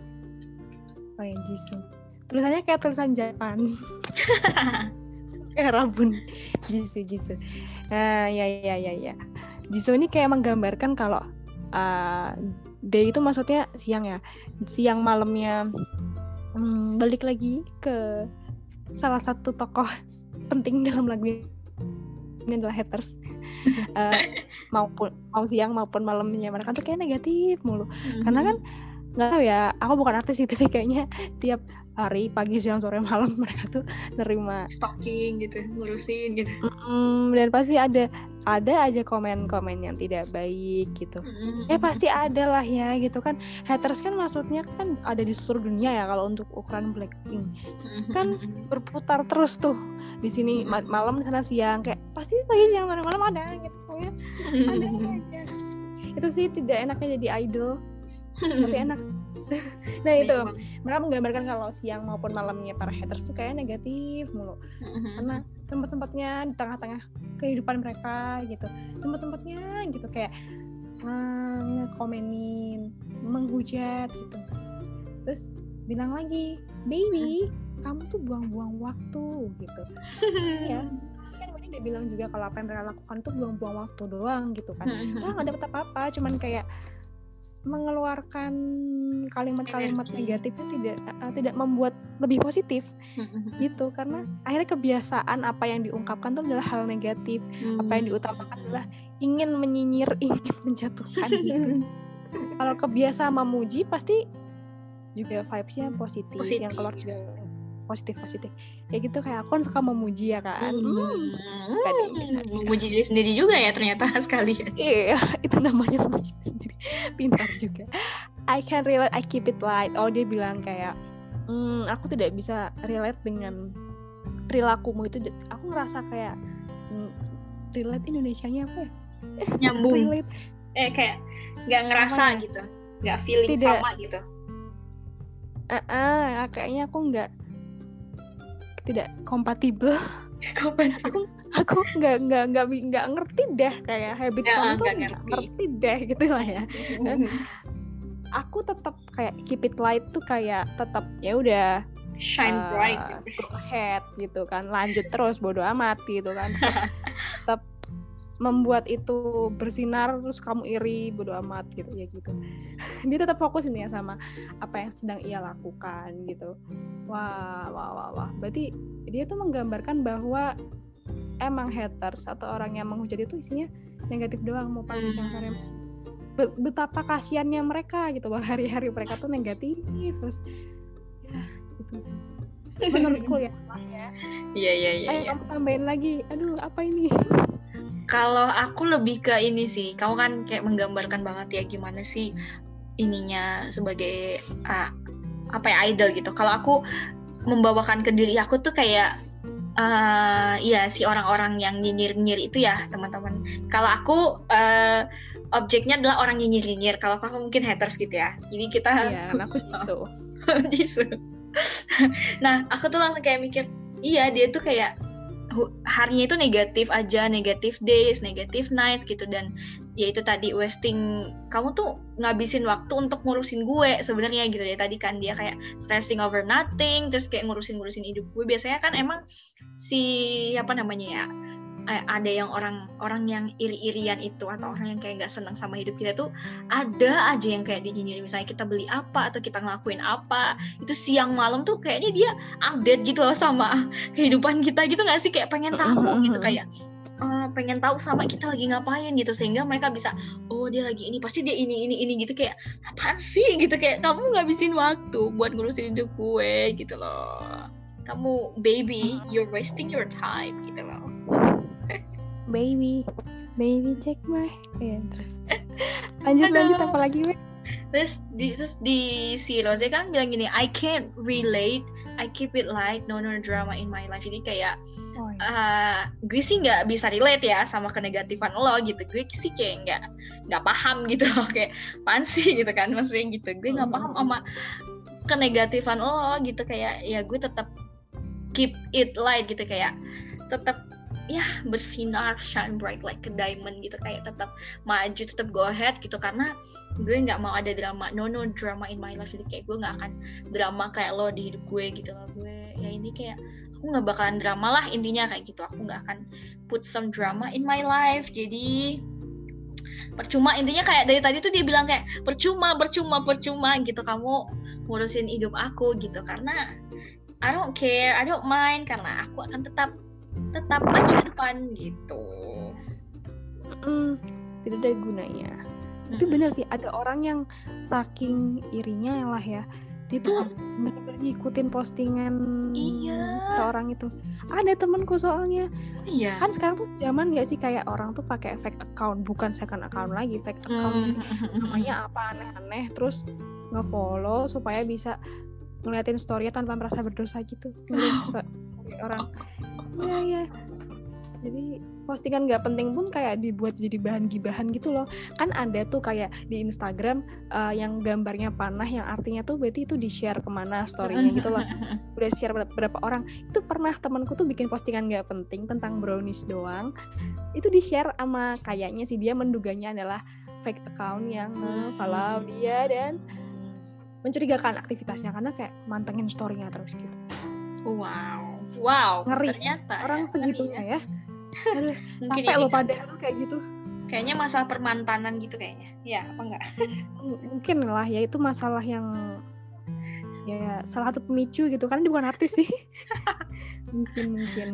Oh ya Jisoo. Tulisannya kayak tulisan Jepang. kayak rabun. Jisoo, Jisoo. Nah, ya ya ya ya. Jisoo ini kayak menggambarkan kalau uh, day itu maksudnya siang ya. Siang malamnya hmm, balik lagi ke salah satu tokoh penting dalam lagu ini ini adalah haters Eh, maupun mau siang maupun malamnya mereka tuh kayak negatif mulu karena kan nggak tahu ya aku bukan artis sih tapi kayaknya tiap hari pagi siang sore malam mereka tuh nerima stalking gitu, ngurusin gitu. Mm, dan pasti ada ada aja komen-komen yang tidak baik gitu. Ya pasti ada lah ya gitu kan. Haters kan maksudnya kan ada di seluruh dunia ya kalau untuk ukuran Blackpink. Kan berputar terus tuh di sini ma- malam di sana siang kayak pasti pagi siang sore malam ada gitu pokoknya ada aja. Itu sih tidak enaknya jadi idol tapi enak sih. Nah itu. Mereka menggambarkan kalau siang maupun malamnya para haters tuh kayak negatif mulu. Karena sempat sempatnya di tengah-tengah kehidupan mereka gitu. Sempat sempatnya gitu kayak eh, ngekomenin menghujat gitu. Terus bilang lagi baby kamu tuh buang-buang waktu gitu. Ya kan Wendy udah bilang juga kalau apa yang mereka lakukan tuh buang-buang waktu doang gitu kan. Mereka nggak dapet apa-apa cuman kayak mengeluarkan kalimat-kalimat negatifnya tidak eh, tidak membuat lebih positif gitu. Karena akhirnya kebiasaan apa yang diungkapkan itu adalah hal negatif. Apa yang diutamakan adalah ingin menyinyir ingin menjatuhkan gitu. Kalau kebiasa memuji pasti juga vibesnya positif, Positif. yang keluar juga positif positif kayak gitu kayak aku kan suka memuji ya kan Hmm, suka deh, biasa. memuji diri sendiri juga ya ternyata sekalian Iya, itu namanya memuji diri sendiri. Pintar juga. I can relate, I keep it light. Oh, dia bilang kayak, hmm, aku tidak bisa relate dengan perilakumu itu. Aku ngerasa kayak, hmm, relate Indonesianya apa ya? nyambung Relate. eh kayak nggak ngerasa Apa ya? gitu nggak feeling Tidak. sama gitu Eh, eh, kayaknya aku nggak tidak kompatibel. Aku aku nggak nggak nggak nggak ngerti deh kayak habit Ya, kamu tuh nggak ngerti. ngerti deh gitu lah ya. Aku tetap kayak keep it light tuh kayak tetap ya udah shine uh, bright go ahead gitu kan lanjut terus bodo amat gitu kan tetap membuat itu bersinar terus kamu iri bodo amat gitu ya gitu. Dia tetap fokus ini ya sama apa yang sedang ia lakukan gitu. Wah wah wah wah. Berarti dia tuh menggambarkan bahwa emang haters atau orang yang menghujat itu isinya negatif doang mau paling siang sore. Be- betapa kasihannya mereka gitu loh. Hari-hari mereka tuh negatif terus ya gitu sih. Menurutku ya ya. Iya iya iya ayo iya. tambahin lagi. Aduh apa ini kalau aku lebih ke ini sih kamu kan kayak menggambarkan banget ya gimana sih ininya sebagai ah, apa ya idol gitu. Kalau aku membawakan ke diri aku tuh kayak eh ya si orang-orang yang nyinyir-nyinyir itu ya teman-teman. Kalau aku eh, objeknya adalah orang nyinyir-nyinyir. Kalau kamu mungkin haters gitu ya. Jadi kita iya aku Jisoo. Jisoo. nah, aku tuh langsung kayak mikir, iya dia tuh kayak harinya itu negatif aja, negatif days, negatif nights gitu. Dan ya itu tadi wasting kamu tuh ngabisin waktu untuk ngurusin gue sebenarnya gitu ya. Tadi kan dia kayak stressing over nothing terus kayak ngurusin-ngurusin hidup gue. Biasanya kan emang si apa namanya ya ada yang orang orang yang iri-irian itu atau orang yang kayak nggak senang sama hidup kita tuh ada aja yang kayak dinyinyirin. Misalnya kita beli apa atau kita ngelakuin apa itu siang malam tuh kayaknya dia update gitu loh sama kehidupan kita gitu nggak sih? Kayak pengen tahu gitu kayak eh, pengen tahu sama kita lagi ngapain gitu. Sehingga mereka bisa oh dia lagi ini pasti dia ini ini ini gitu. Kayak apaan sih? gitu. Kayak kamu ngabisin waktu buat ngurusin hidup gue gitu loh. Kamu baby you're wasting your time gitu loh baby baby check my ya terus lanjut Aduh. lanjut apa lagi weh Terus di, terus di si Rose kan bilang gini, I can't relate, I keep it light, no no drama in my life. Jadi kayak oh, iya. eh, gue sih nggak bisa relate ya sama kenegatifan lo gitu. Gue sih kayak nggak nggak paham gitu kayak apaan sih gitu kan maksudnya gitu. Gue nggak paham sama kenegatifan lo gitu kayak ya gue tetap keep it light gitu kayak tetap ya bersinar shine bright like a diamond gitu. Kayak tetap maju tetap go ahead gitu. Karena gue nggak mau ada drama. No no drama in my life. Jadi kayak gue nggak akan drama kayak lo di hidup gue gitu loh. Gue ya ini kayak aku nggak bakalan drama lah intinya kayak gitu. Aku nggak akan put some drama in my life. Jadi percuma. Intinya kayak dari tadi tuh dia bilang kayak percuma percuma percuma gitu. Kamu ngurusin hidup aku gitu. Karena I don't care I don't mind. Karena aku akan tetap tetap maju ke depan gitu. Mm, tidak ada gunanya. Tapi bener sih ada orang yang saking irinya lah ya. Dia tuh bener-bener ngikutin postingan Iya. seorang itu. Ada temenku soalnya. Iya? Kan sekarang tuh zaman gak sih kayak orang tuh pakai fake account bukan second account lagi fake account. Hmm. namanya apa aneh-aneh. Terus ngefollow supaya bisa ngeliatin story tanpa merasa berdosa gitu. Ngeliat sto- story orang. Iya iya. Jadi postingan nggak penting pun kayak dibuat jadi bahan gibahan gitu loh. Kan ada tuh kayak di Instagram eh, yang gambarnya panah yang artinya tuh berarti itu di share ke mana storynya gitu loh. Udah share berapa, berapa orang. Itu pernah temanku tuh bikin postingan nggak penting tentang brownies doang. Itu di share sama kayaknya sih dia menduganya adalah fake account yang follow dia dan mencurigakan aktivitasnya karena kayak mantengin storynya terus gitu Wow, wow, Ngeri. Ternyata orang ya, segitunya ya aduh Mungkin capek ini lo kan pada tuh kayak gitu Kayaknya masalah permantanan gitu kayaknya. Ya, apa enggak? M- mungkin lah ya itu masalah yang ya salah satu pemicu gitu kan dia bukan artis sih mungkin mungkin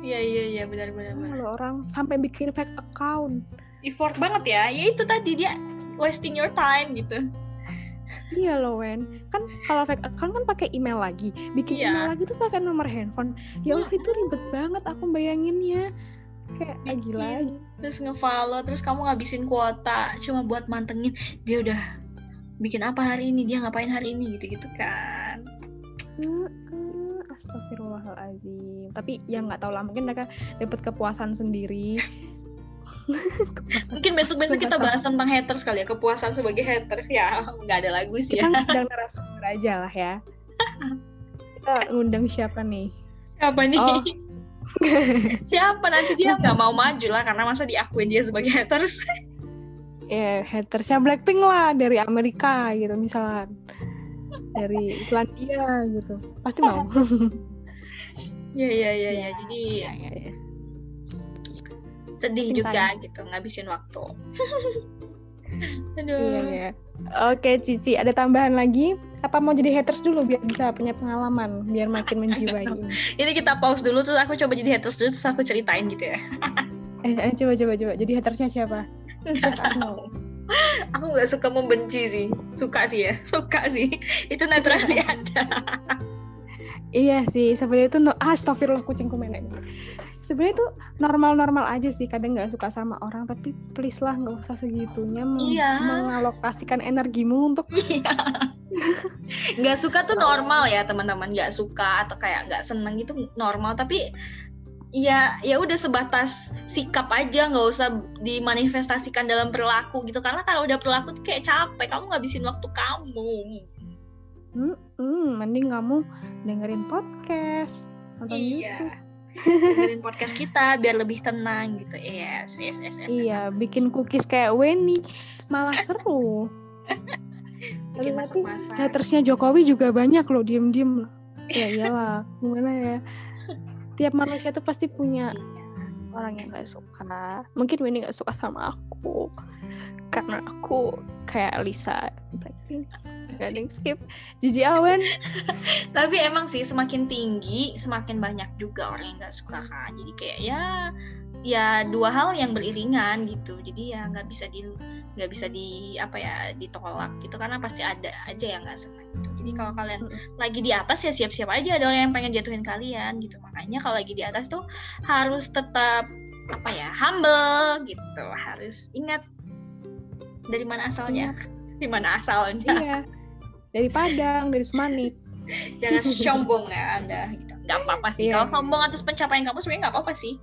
Iya, iya, iya, benar benar benar. kalau orang sampai bikin fake account Effort banget ya. Ya itu tadi dia wasting your time gitu. Iya loh Wen. Kan kalau fake account kan pakai email lagi. Bikin Iya. email lagi tuh pakai nomor handphone. Ya Allah itu ribet banget aku bayanginnya. Kayak ah, gila. aja. Bikin, terus ngefollow terus kamu ngabisin kuota cuma buat mantengin. Dia udah bikin apa hari ini dia ngapain hari ini gitu gitu kan Astagfirullahaladzim. Tapi ya nggak tahu lah Mungkin mereka dapat kepuasan sendiri. mungkin besok besok kita bahas tentang haters kali ya. Kepuasan sebagai haters ya nggak ada lagu sih Kita ya ngundang narasumber aja lah ya. Kita ngundang siapa nih? Siapa nih? Oh. siapa? Nanti dia nggak mau maju lah karena masa diakuin dia sebagai haters. Ya hatersnya Blackpink lah Dari Amerika gitu misalnya Dari Islandia gitu. Pasti mau. Ya ya ya ya. Jadi Ya, ya, ya. Sedih Cinta juga gitu ngabisin waktu aduh Iya, iya. Oke Cici ada tambahan lagi Apa mau jadi haters dulu Biar bisa punya pengalaman Biar makin menjiwai ini ini kita pause dulu terus aku coba jadi haters dulu terus aku ceritain gitu ya Eh, eh, coba coba coba. Jadi hatersnya siapa? Nggak tahu. aku nggak suka membenci sih suka sih ya suka sih itu naturally ada Iya sih, sebenarnya itu no, astagfirullah kucingku menek. Sebenarnya itu normal-normal aja sih, kadang nggak suka sama orang, tapi please lah nggak usah segitunya Iya. mengalokasikan energimu untuk Iya. nggak suka tuh normal ya teman-teman nggak suka atau kayak nggak seneng itu normal tapi ya ya udah sebatas sikap aja nggak usah dimanifestasikan dalam perilaku gitu karena kalau udah perilaku tuh kayak capek kamu ngabisin waktu kamu hmm, hmm, mending kamu dengerin podcast nonton YouTube. Dengerin podcast kita biar lebih tenang gitu yes yes yes, yes. Iya, bikin cookies kayak Weni malah seru. bikin masak-masak Hatersnya Jokowi juga banyak loh, diem-diem. Ya iyalah, gimana ya? Tiap manusia tuh pasti punya Iya. orang yang gak suka mungkin Winnie gak suka sama aku karena aku kayak Lisa Blackpink gak ada yang skip. Gigi Awen. Tapi emang sih semakin tinggi semakin banyak juga orang yang nggak suka kan jadi kayak ya ya dua hal yang beriringan gitu. Jadi ya nggak bisa di nggak bisa di apa ya ditolak gitu. Karena pasti ada aja yang nggak senang gitu. Jadi kalau kalian lagi di atas ya siap-siap aja. Ada orang yang pengen jatuhin kalian gitu. Makanya kalau lagi di atas tuh harus tetap apa ya humble gitu. Harus ingat dari mana asalnya. Dari mana asalnya. Iya dari Padang dari Sumanik. Jangan sombong ya anda. Gitu. nggak apa-apa sih. Iya. kalau sombong atas pencapaian kamu sebenarnya nggak apa-apa sih.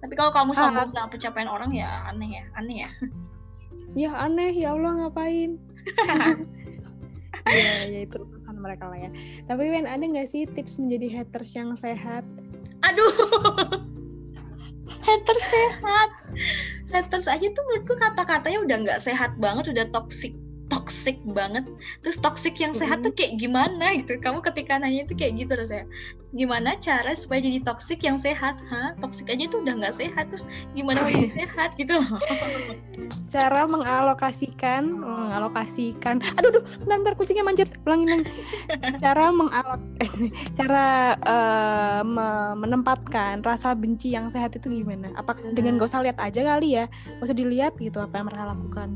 Tapi kalau kamu Ah. sombong sama pencapaian orang ya aneh ya aneh ya. Ya aneh. Ya Allah ngapain? Ya ya itu urusan mereka lah ya. Tapi Wen ada nggak sih tips menjadi haters yang sehat? Aduh. Haters sehat. Haters aja tuh menurutku kata-katanya udah nggak sehat banget udah toxic toxic banget. Terus toxic yang sehat tuh kayak gimana gitu. Kamu ketika nanya itu kayak gitu loh saya gimana cara supaya jadi toxic yang sehat? Hah? toxic aja tuh udah nggak sehat terus gimana mau jadi sehat gitu cara mengalokasikan mengalokasikan. Aduh aduh bentar kucingnya manjat. Ulangin lagi cara mengalok cara me- menempatkan rasa benci yang sehat itu gimana? Apakah dengan gak usah lihat aja kali ya? Gak usah dilihat gitu apa yang mereka lakukan.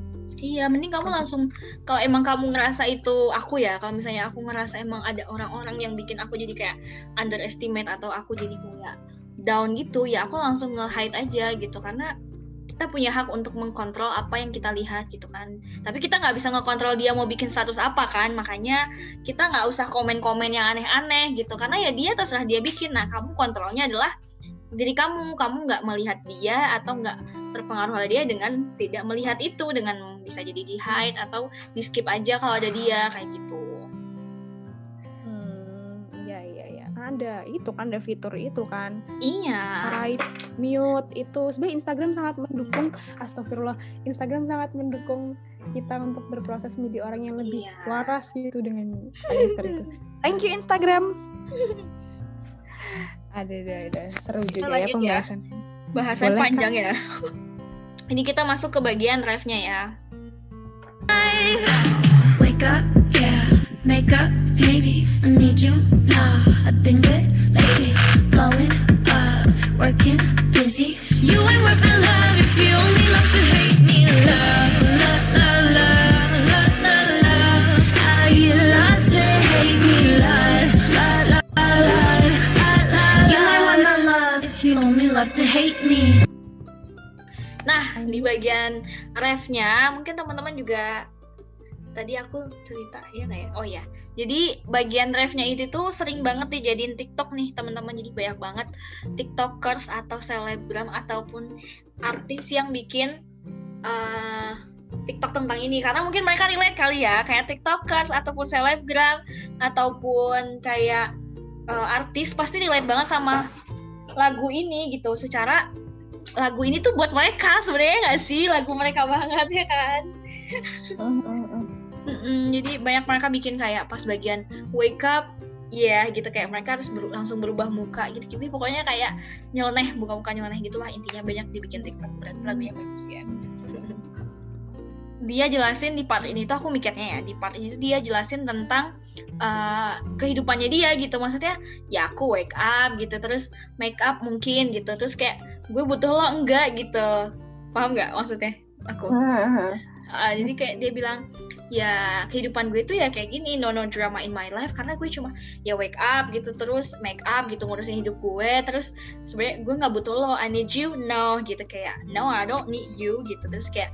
Iya, mending kamu langsung kalau emang kamu ngerasa itu aku ya, kalau misalnya aku ngerasa emang ada orang-orang yang bikin aku jadi kayak underestimate atau aku jadi kayak down gitu, ya aku langsung nge-hide aja gitu karena kita punya hak untuk mengkontrol apa yang kita lihat gitu kan. Tapi kita nggak bisa ngekontrol dia mau bikin status apa kan, makanya kita nggak usah komen-komen yang aneh-aneh gitu karena ya dia terserah dia bikin. Nah, kamu kontrolnya adalah diri kamu, kamu nggak melihat dia atau nggak terpengaruh oleh dia dengan tidak melihat itu dengan bisa jadi di hide atau di skip aja kalau ada dia kayak gitu. hmm iya iya iya ada itu kan ada fitur itu kan Iya. hide mute itu sebenarnya Instagram sangat mendukung astagfirullah Instagram sangat mendukung kita untuk berproses menjadi orang yang lebih Iya. waras gitu dengan fitur itu thank you Instagram ada ada ada seru juga ya lanjut ya. Bahasan Boleh, panjang ya. ini kita masuk ke bagian ref-nya ya. Wake up, yeah. Make up, maybe. I need you now. I've been good lately. Blowing up, working busy. You ain't worth my love if you only love to hate me. Nah, di bagian refnya mungkin teman-teman juga tadi aku cerita ya nggak? Oh ya. Jadi bagian refnya itu tuh sering banget dijadiin TikTok nih teman-teman. Jadi banyak banget TikTokers atau selebgram ataupun artis yang bikin uh, TikTok tentang ini karena mungkin mereka relate kali ya kayak TikTokers ataupun selebgram ataupun kayak uh, artis pasti relate banget sama lagu ini gitu. Secara lagu ini tuh buat mereka sebenarnya nggak sih? Lagu mereka banget ya kan? Mm-mm, jadi banyak mereka bikin kayak pas bagian wake up ya gitu. Kayak mereka harus ber- langsung berubah muka gitu. Gitu pokoknya kayak nyeleneh buka muka nyeleneh gitulah intinya. Banyak dibikin tiktok berarti lagunya bagus ya dia jelasin di part ini tuh aku mikirnya ya di part ini tuh dia jelasin tentang uh, kehidupannya dia gitu. Maksudnya ya aku wake up gitu terus make up mungkin gitu terus kayak gue butuh lo enggak? gitu. Paham nggak maksudnya aku? Uh, jadi kayak dia bilang ya kehidupan gue tuh ya kayak gini no no drama in my life karena gue cuma ya wake up gitu terus make up gitu ngurusin hidup gue terus sebenarnya gue nggak butuh lo I need you no gitu. Kayak no I don't need you gitu. Terus kayak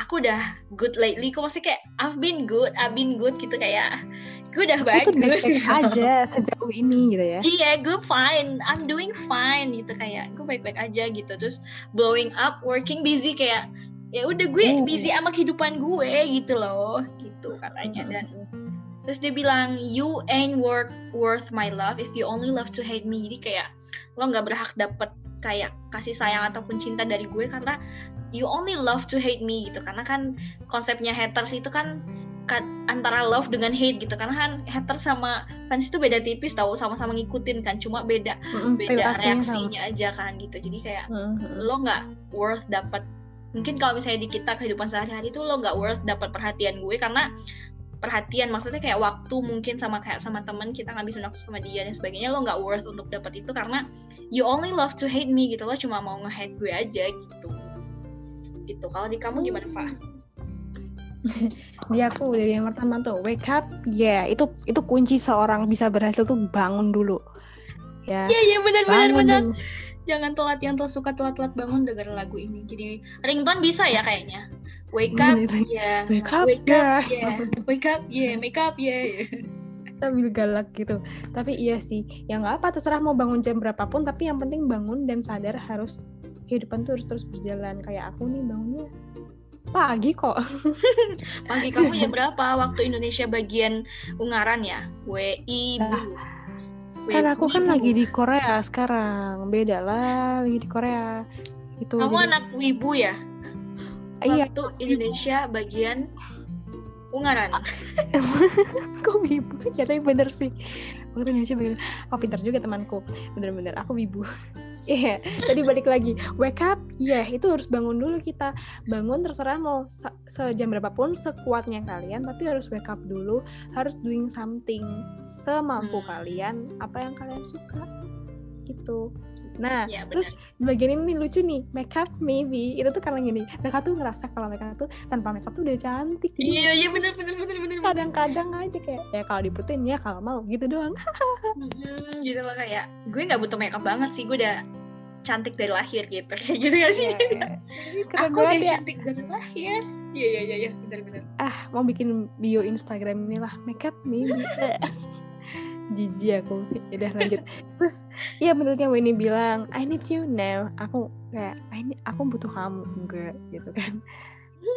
aku udah good lately kok masih kayak I've been good I've been good gitu kayak gue udah bagus baik-baik aja sejauh ini gitu ya. Iya, gue fine. I'm doing fine gitu kayak gue baik-baik aja gitu. Terus blowing up, working busy kayak ya udah gue Oh. busy sama kehidupan gue gitu loh, gitu katanya dan terus dia bilang you ain't worth worth my love if you only love to hate me. Jadi kayak lo nggak berhak dapet kayak kasih sayang ataupun cinta dari gue karena you only love to hate me gitu. Karena kan konsepnya haters itu kan ka- antara love dengan hate gitu. Karena kan hater sama fans itu beda tipis tahu sama-sama ngikutin kan cuma beda Mm-mm, beda perilakunya sama. reaksinya aja kan gitu. Jadi kayak Mm-mm. lo nggak worth dapat mungkin kalau misalnya di kita kehidupan sehari-hari tuh lo nggak worth dapat perhatian gue karena perhatian maksudnya kayak waktu mungkin sama kayak sama teman kita ngabisin waktu sama dia dan sebagainya lo nggak worth untuk dapat itu karena you only love to hate me gitu. Lo cuma mau nge-hate gue aja gitu gitu kalau di kamu gimana Fa? Di aku dari yang pertama tuh wake up, ya itu itu kunci seorang bisa berhasil tuh bangun dulu. Ya. Iya iya benar benar benar dulu. jangan telat yang telat suka telat-telat bangun dengerin lagu ini jadi ringtone bisa ya kayaknya wake up ya Wake up, wake ya. up ya wake up ya make up ya sambil galak gitu. Tapi iya sih, ya nggak apa terserah mau bangun jam berapapun, tapi yang penting bangun dan sadar harus kehidupan tuh harus terus berjalan. Kayak aku nih bangunnya pagi kok. pagi kamu jam berapa? Waktu Indonesia bagian Ungaran ya? WI Kan aku kan lagi di Korea sekarang, beda lah lagi di Korea. Itu kamu jadi- anak wibu ya? Iya, waktu Indonesia bagian Ungaran. Kok wibu? Ya tapi bener sih waktu Indonesia bener oh pintar juga temanku. Bener-bener aku wibu. Iya, tadi balik lagi. Wake up, iya itu harus bangun dulu kita. Bangun terserah mau se- sejam berapapun sekuatnya kalian, tapi harus wake up dulu, harus doing something semampu Hmm. kalian, apa yang kalian suka, gitu. Nah, ya terus di bagian ini nih lucu nih make up maybe. Itu tuh karena gini mereka tuh ngerasa kalau mereka tuh tanpa make up tuh udah cantik. Jadi iya iya benar benar benar benar benar. kadang-kadang aja kayak ya kalau dibutuhin ya kalau mau gitu doang. Mm, gitu loh kayak gue nggak butuh makeup banget sih gue udah cantik dari lahir gitu kayak gitu gak sih? Iya. keren aku udah ya. cantik dari lahir. Iya iya iya iya benar benar. Ah mau bikin bio Instagram ini lah make up maybe jijik aku. Udah lanjut. Terus iya bener yang Winnie bilang I need you now. Aku kayak I need, aku butuh kamu. Enggak gitu kan.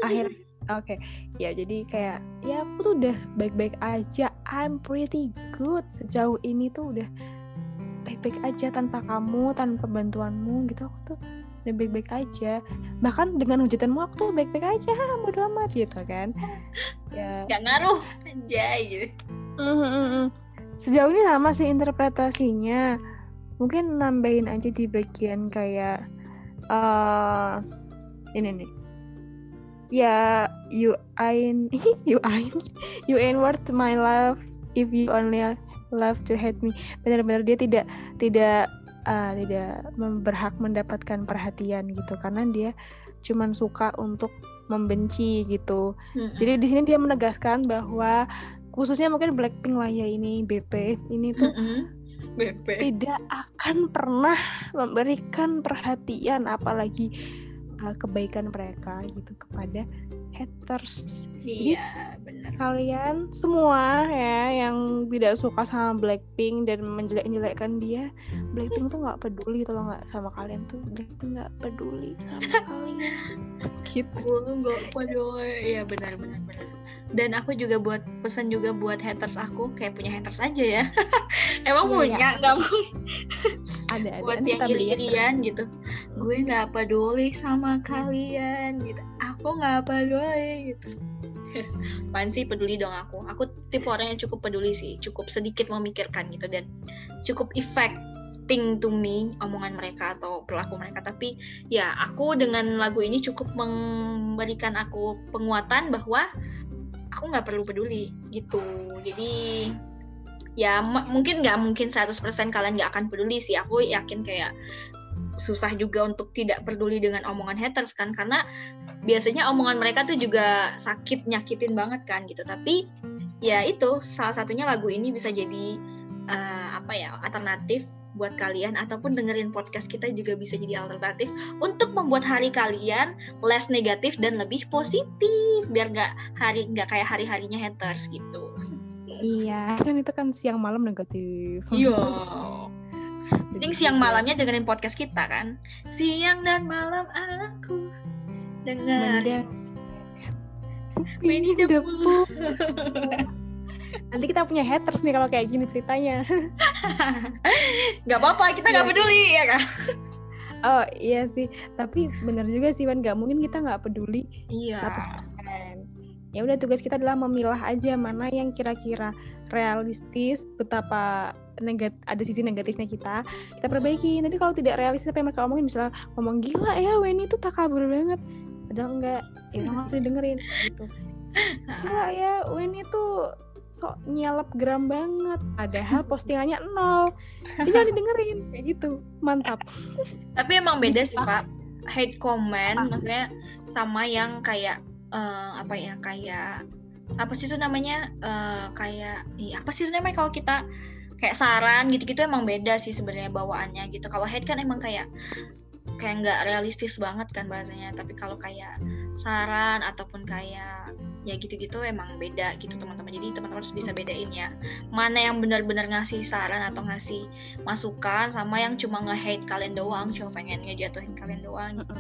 Akhir oke. Ya jadi kayak ya aku tuh udah baik-baik aja. I'm pretty good. Sejauh ini tuh udah baik-baik aja tanpa kamu tanpa bantuanmu gitu. Aku tuh udah baik-baik aja. Bahkan dengan hujatanmu aku tuh baik-baik aja. Bodo amat gitu kan. Ya. Nggak ngaruh anjay gitu. Mm, mm, mm. Sejauh ini sama sih ini nih. Ya you ain't you ain't you ain't worth my love if you only love to hate me. Benar-benar dia tidak tidak uh, tidak berhak mendapatkan perhatian gitu. Karena dia cuman suka untuk membenci gitu. Jadi di sini dia menegaskan bahwa khususnya mungkin Blackpink lah ya ini BP ini tuh Mm-mm. BP. tidak akan pernah memberikan perhatian apalagi uh, kebaikan mereka gitu kepada haters Iya, benar. kalian semua ya yang tidak suka sama Blackpink dan menjelek-jelekkan dia Blackpink tuh nggak peduli kalau nggak sama kalian tuh Blackpink nggak peduli sama kalian gitu Gue nggak peduli. Iya benar benar benar. Dan aku juga buat pesan juga buat haters aku kayak punya haters aja ya. Emang Iya, punya nggak mau ada ada buat yang lihat iri-irian gitu. Gue nggak peduli sama kalian gitu. Aku nggak peduli gitu. Apaan sih peduli dong aku. Aku tipe orang yang cukup peduli sih, cukup sedikit memikirkan gitu dan cukup affecting to me omongan mereka atau perilaku mereka. Tapi ya aku dengan lagu ini cukup memberikan aku penguatan bahwa aku nggak perlu peduli gitu. Jadi ya mungkin nggak mungkin 100% kalian nggak akan peduli sih. Aku yakin kayak susah juga untuk tidak peduli dengan omongan haters kan karena biasanya omongan mereka tuh juga sakit nyakitin banget kan gitu tapi ya itu salah satunya lagu ini bisa jadi eh, apa ya alternatif buat kalian ataupun dengerin podcast kita juga bisa jadi alternatif untuk membuat hari kalian less negatif dan lebih positif biar nggak hari nggak kayak hari harinya haters gitu. Iya kan itu kan siang malam negatif. Iya. Mending siang malamnya dengerin podcast kita kan? Siang dan malam aku dengerin. Winnie the. Nanti kita punya haters nih kalau kayak gini ceritanya. nggak apa-apa kita nggak Iya. peduli ya kan Oh iya sih, tapi bener juga sih Wan, nggak mungkin kita nggak peduli iya 100%. Ya udah tugas kita adalah memilah aja mana yang kira-kira realistis, betapa negat ada sisi negatifnya kita, kita perbaiki. Tapi kalau tidak realistis apa yang mereka omongin misalnya ngomong gila ya Weni itu tak kabur banget. Padahal enggak, ya usah dengerin gitu. Gila ya Weni tuh sok nyelap gram banget padahal postingannya nol. Ini jangan didengerin kayak gitu. Mantap. Tapi emang beda sih Gitu. pak. Hate comment maksudnya sama yang kayak eh, apa ya kayak apa sih itu namanya? Eh, kayak iya apa sih itu namanya kalau kita kayak saran gitu-gitu emang beda sih sebenarnya bawaannya gitu. Kalau hate kan emang kayak kayak nggak realistis banget kan bahasanya. Tapi kalau kayak saran ataupun kayak ya gitu-gitu emang beda gitu teman-teman jadi teman-teman harus bisa bedain ya mana yang benar-benar ngasih saran atau ngasih masukan sama yang cuma nge-hate kalian doang cuma pengen ngejatuhin kalian doang gitu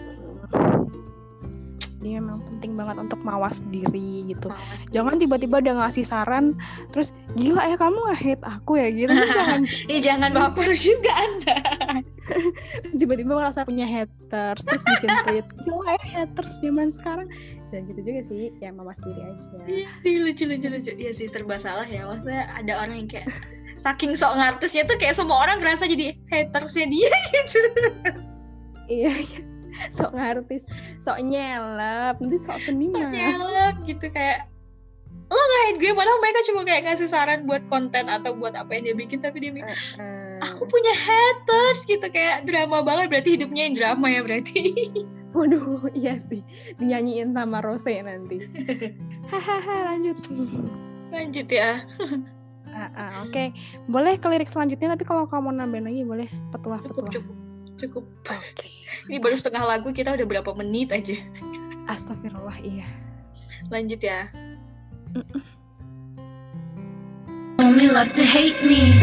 Ini memang penting banget untuk mawas diri gitu. Mawas Jangan diri. tiba-tiba udah ngasih saran, terus gila ya kamu nge-hate aku ya gitu. Jangan jangan baper juga anda tiba-tiba merasa punya haters, terus bikin tweet. Gila ya haters zaman sekarang. Jangan gitu juga sih, ya mawas diri aja. Ih, lucu lucu lucu ya sih serba salah ya maksudnya ada orang yang kayak saking sok ngartisnya tuh kayak semua orang ngerasa jadi hatersnya dia gitu Iya, iya. sok ngartis, sok nyelap, nanti sok seniman. nyelap gitu kayak lo nge-hate gue padahal mereka cuma kayak ngasih saran buat konten atau buat apa yang dia bikin tapi dia bikin aku punya haters gitu kayak drama banget berarti hidupnya yang drama ya berarti Waduh, iya sih. Dinyanyiin sama Rose nanti. Hahaha, lanjut. lanjut ya Ah, ah, Oke, boleh ke lirik selanjutnya. Tapi kalau kamu mau nambahin lagi, boleh cukup petuah-petuah. cukup cukup Oke. ini baru setengah lagu kita udah berapa menit aja Astagfirullah, iya. lanjut ya Only love to hate me.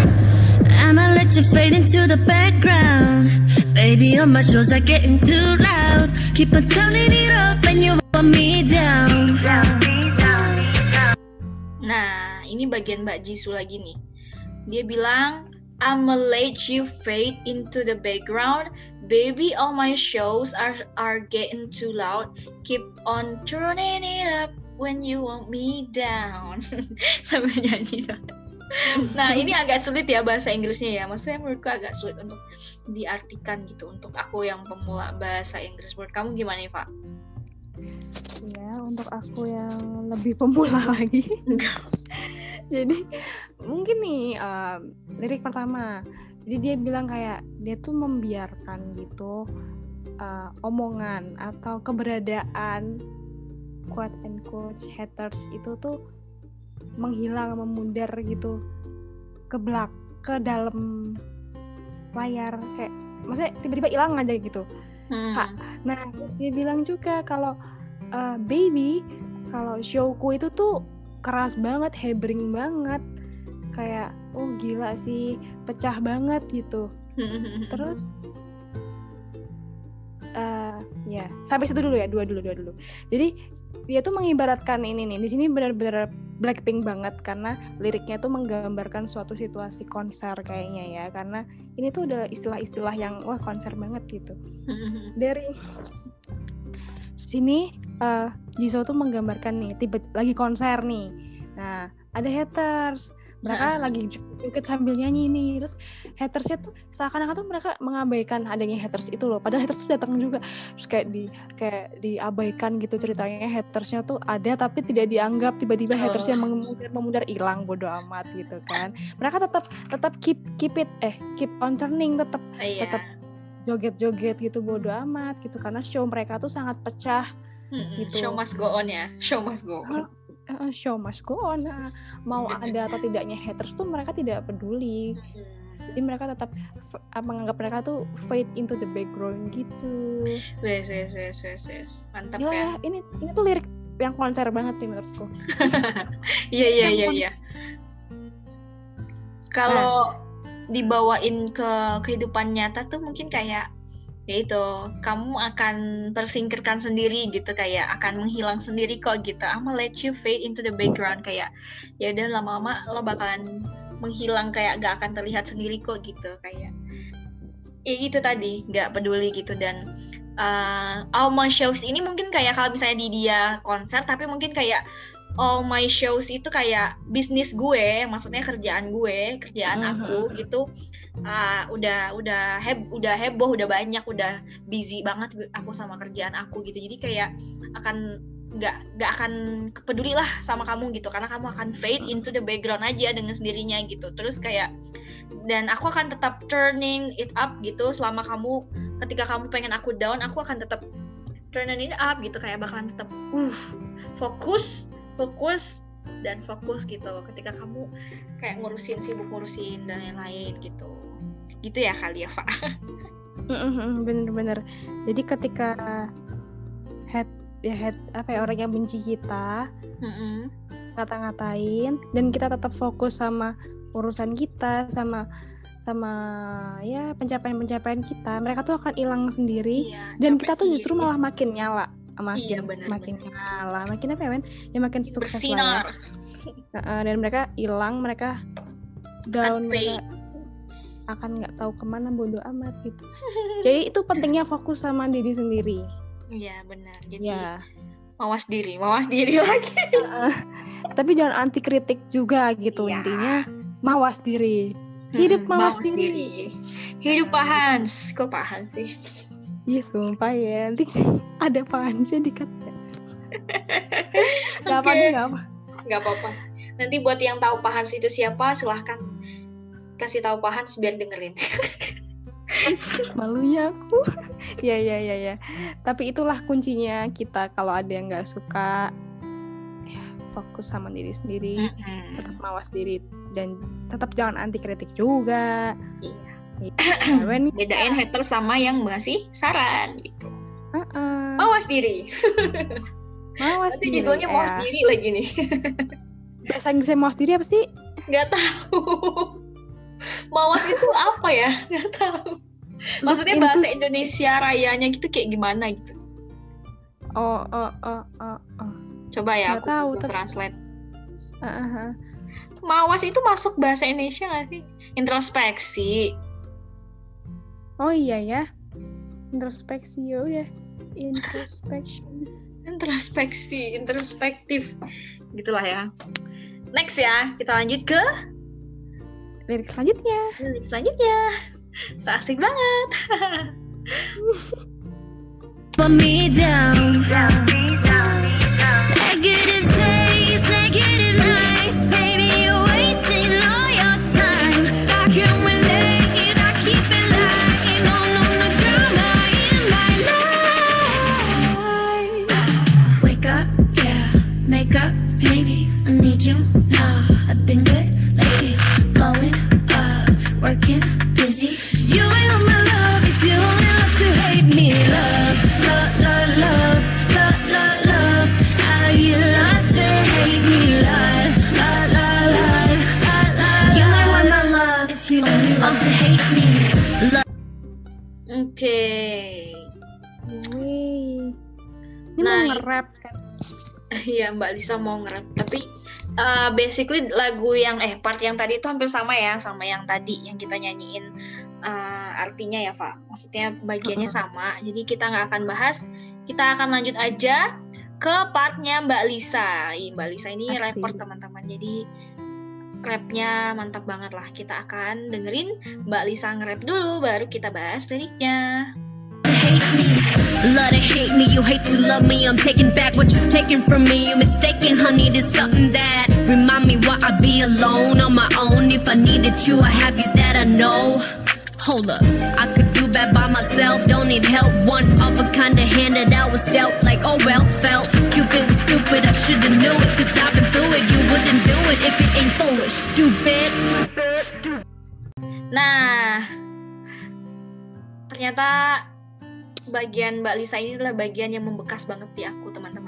I'ma let you fade into the background. Baby, all my shows are getting too loud. Keep on turning it up and you want me down. Nah, ini bagian Mbak Jisoo lagi nih. Dia bilang, I'ma let you fade into the background. Baby, all my shows are are getting too loud. Keep on turning it up when you want me down. Sambil nyanyi dong. Nah, ini agak sulit ya bahasa Inggrisnya ya. Maksudnya menurutku agak sulit untuk diartikan gitu untuk aku yang pemula bahasa Inggris. Menurut kamu gimana nih, Pak? ya untuk aku yang lebih pemula lagi. Jadi mungkin nih um, lirik pertama. Jadi dia bilang kayak dia tuh membiarkan gitu uh, omongan atau keberadaan quote and quote haters itu tuh menghilang memudar gitu ke belak ke dalam layar kayak maksudnya tiba-tiba hilang aja gitu Hmm. Kak, Nah, terus dia bilang juga kalau uh, baby, kalau showku itu tuh keras banget, hebring banget. Kayak oh gila sih, pecah banget gitu. Terus eh ya, sampai situ dulu ya, dua dulu, dua dulu. Jadi dia tuh mengibaratkan ini nih. Di sini benar-benar Blackpink banget karena liriknya tuh menggambarkan suatu situasi konser kayaknya ya. Karena ini tuh udah istilah-istilah yang wah konser banget gitu dari sini uh, Jisoo tuh menggambarkan nih tiba lagi konser nih nah ada haters mereka Nah. lagi joget sambil nyanyi nih terus hatersnya tuh seakan-akan tuh mereka mengabaikan adanya haters itu loh padahal haters tuh datang juga terus kayak di kayak diabaikan gitu ceritanya hatersnya tuh ada tapi tidak dianggap tiba-tiba hatersnya Oh. memudar memudar hilang bodo amat gitu kan mereka tetap tetap keep keep it eh keep on turning tetap Iya. tetap joget-joget gitu bodo amat gitu karena show mereka tuh sangat pecah Mm-mm. gitu. Show must go on ya. Show must go on. Eh, show must go on. Nah, mau ada atau tidaknya haters tuh mereka tidak peduli. Jadi mereka tetap ah, menganggap mereka tuh fade into the background gitu. Wes, wes, wes, wes, wes. Mantap Gila ya. ini ini tuh lirik yang konser banget sih menurutku. Iya, iya, iya, iya. Kalau dibawain ke kehidupan nyata tuh mungkin kayak ya itu kamu akan tersingkirkan sendiri gitu kayak akan menghilang sendiri kok gitu. I'm let you fade into the background kayak ya udah lama-lama lo bakalan menghilang kayak gak akan terlihat sendiri kok gitu kayak. Ya gitu tadi nggak peduli gitu. Dan uh, all my shows ini mungkin kayak kalau misalnya di dia konser tapi mungkin kayak all my shows itu kayak bisnis gue maksudnya kerjaan gue kerjaan Mhm. aku gitu uh, udah udah heb udah heboh udah banyak udah busy banget aku sama kerjaan aku gitu. Jadi kayak akan nggak nggak akan peduli lah sama kamu gitu. Karena kamu akan fade into the background aja dengan sendirinya gitu. Terus kayak dan aku akan tetap turning it up gitu selama kamu ketika kamu pengen aku down aku akan tetap turning it up gitu. Kayak bakalan tetap uh fokus fokus dan fokus gitu ketika kamu kayak ngurusin sibuk ngurusin dan lain-lain gitu gitu ya kali ya Pak bener-bener jadi ketika head ya head apa ya orang yang benci kita Mm-mm. ngata-ngatain dan kita tetap fokus sama urusan kita sama sama ya pencapaian-pencapaian kita mereka tuh akan hilang sendiri Iya, dan kita tuh justru sendiri. malah makin nyala makin Iya, benar, makin nyala makin apa ya men ya makin sukses lah ya. bersinar Heeh, dan mereka hilang mereka down mereka akan nggak tahu ke mana bodo amat gitu. Jadi itu pentingnya fokus sama diri sendiri. Iya benar. Jadi ya mawas diri mawas diri lagi. Tapi jangan anti kritik juga gitu Iya. intinya mawas diri. Hidup Mm-mm, mawas diri. hidup Pak Hans. Kok Pak Hans sih Iya sumpah ya nanti ada pansnya di cut Gak apa Oke. deh gak apa-apa nanti buat yang tahu Pak Hans itu siapa silahkan kasih tahu Pak Hans biar dengerin malunya aku ya ya ya ya tapi itulah kuncinya kita kalau ada yang nggak suka ya, fokus sama diri sendiri Mm-mm. tetap mawas diri dan tetap jangan anti kritik juga Iya. Iya, Wen. bedain hater sama yang ngasih saran gitu. Heeh. mawas diri. Mawas nanti diri judulnya mawas ya. diri lagi nih. Bahasa Inggrisnya mawas diri apa sih? Nggak tahu. Mawas itu apa ya? Nggak tahu. Maksudnya bahasa Indonesia rayanya gitu kayak gimana gitu? Oh oh oh oh oh. Coba ya Nggak aku tahu, tapi- translate. Heeh. mawas itu masuk bahasa Indonesia nggak sih? Introspeksi oh iya ya. Introspeksi ya udah. Introspection introspeksi introspektif. Gitulah ya. Next ya kita lanjut ke lirik selanjutnya. Lirik selanjutnya. So asik banget. Put me down. Oke. Wih. Ini Nah, mau nge-rap kan? Iya Mbak Lisa mau nge-rap tapi uh, basically lagu yang eh part yang tadi itu hampir sama ya sama yang tadi yang kita nyanyiin uh, artinya ya Pak. Maksudnya bagiannya Mm-mm. sama. Jadi kita nggak akan bahas. Kita akan lanjut aja ke partnya Mbak Lisa. Ih, Mbak Lisa ini rapper teman-teman. Jadi rapnya mantap banget lah. Kita akan dengerin Mbak Lisa nge-rap dulu baru kita bahas liriknya. Love to hate me, you hate to love me. I'm taking back what you've taken from me. You're mistaken, honey. There's something that remind me why I be alone on my own. If I needed you, I have you that I know. Hold up, I could bad by myself. Don't need help. One of a kind of hand that I was dealt. Like oh well, felt Cupid was stupid. I shoulda knew it, cause I've been through it. You wouldn't do it if it ain't foolish, stupid. Nah, ternyata bagian Mbak Lisa ini adalah bagian yang membekas banget di aku, teman-teman.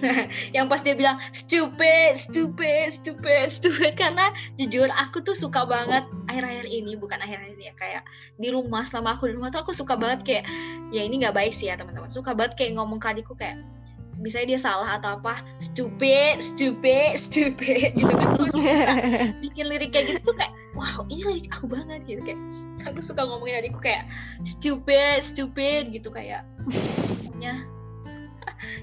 yang pas dia bilang stupid, stupid, stupid, stupid. Karena jujur aku tuh suka banget akhir-akhir ini bukan akhir-akhir ini ya kayak di rumah selama aku di rumah tuh aku suka banget kayak ya ini nggak baik sih ya teman-teman. Suka banget kayak ngomong ke adikku kayak bisa dia salah atau apa stupid stupid stupid. Gitu kan Terus bisa bikin lirik kayak gitu tuh kayak wow ini lirik aku banget gitu kayak. Aku suka ngomongin adikku kayak stupid stupid gitu kayak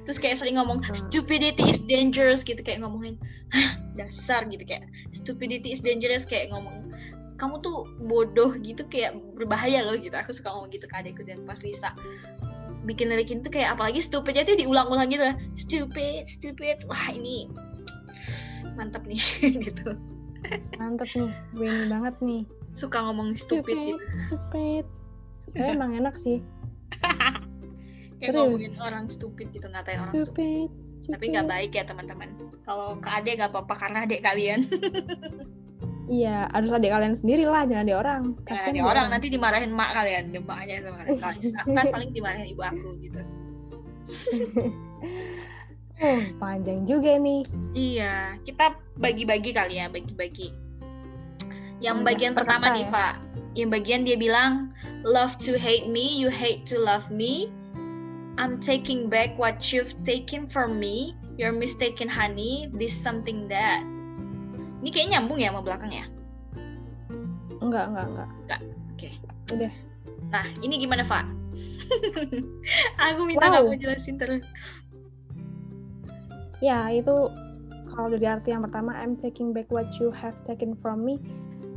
terus kayak sering ngomong stupidity is dangerous gitu kayak ngomongin "Hah, dasar gitu kayak stupidity is dangerous kayak ngomong kamu tuh bodoh gitu kayak berbahaya loh gitu aku suka ngomong gitu ke adikku dan pas Lisa bikin lirikin tuh kayak apalagi stupidnya tuh diulang-ulang gitu stupid stupid wah ini mantap nih gitu Mantep nih, Winnie banget nih. suka ngomong stupid, Stupid, gitu stupid. Tapi emang enak sih. kayak ngomongin orang stupid gitu ngatain orang stupid, Stupid, tapi nggak baik ya teman-teman kalau ke adik nggak apa-apa karena adik kalian Iya, harus adik kalian sendiri lah, jangan adik orang. Kasian di dia orang nanti dimarahin mak kalian, di maknya sama kalian. Kalau kan paling dimarahin ibu aku gitu. Oh, panjang juga nih. Iya, kita bagi-bagi kali ya, bagi-bagi. Yang Hmm, bagian per pertama kata nih, ya. Pak. Yang bagian dia bilang, love to hate me, you hate to love me. I'm taking back what you've taken from me. You're mistaken, honey. This something that. Ini kayaknya nyambung ya sama belakang ya. Enggak, enggak, enggak. Oke. Udah. Nah, ini gimana, Pak? aku minta Wow. kamu jelasin terus. Ya, itu kalau dari arti yang pertama, I'm taking back what you have taken from me.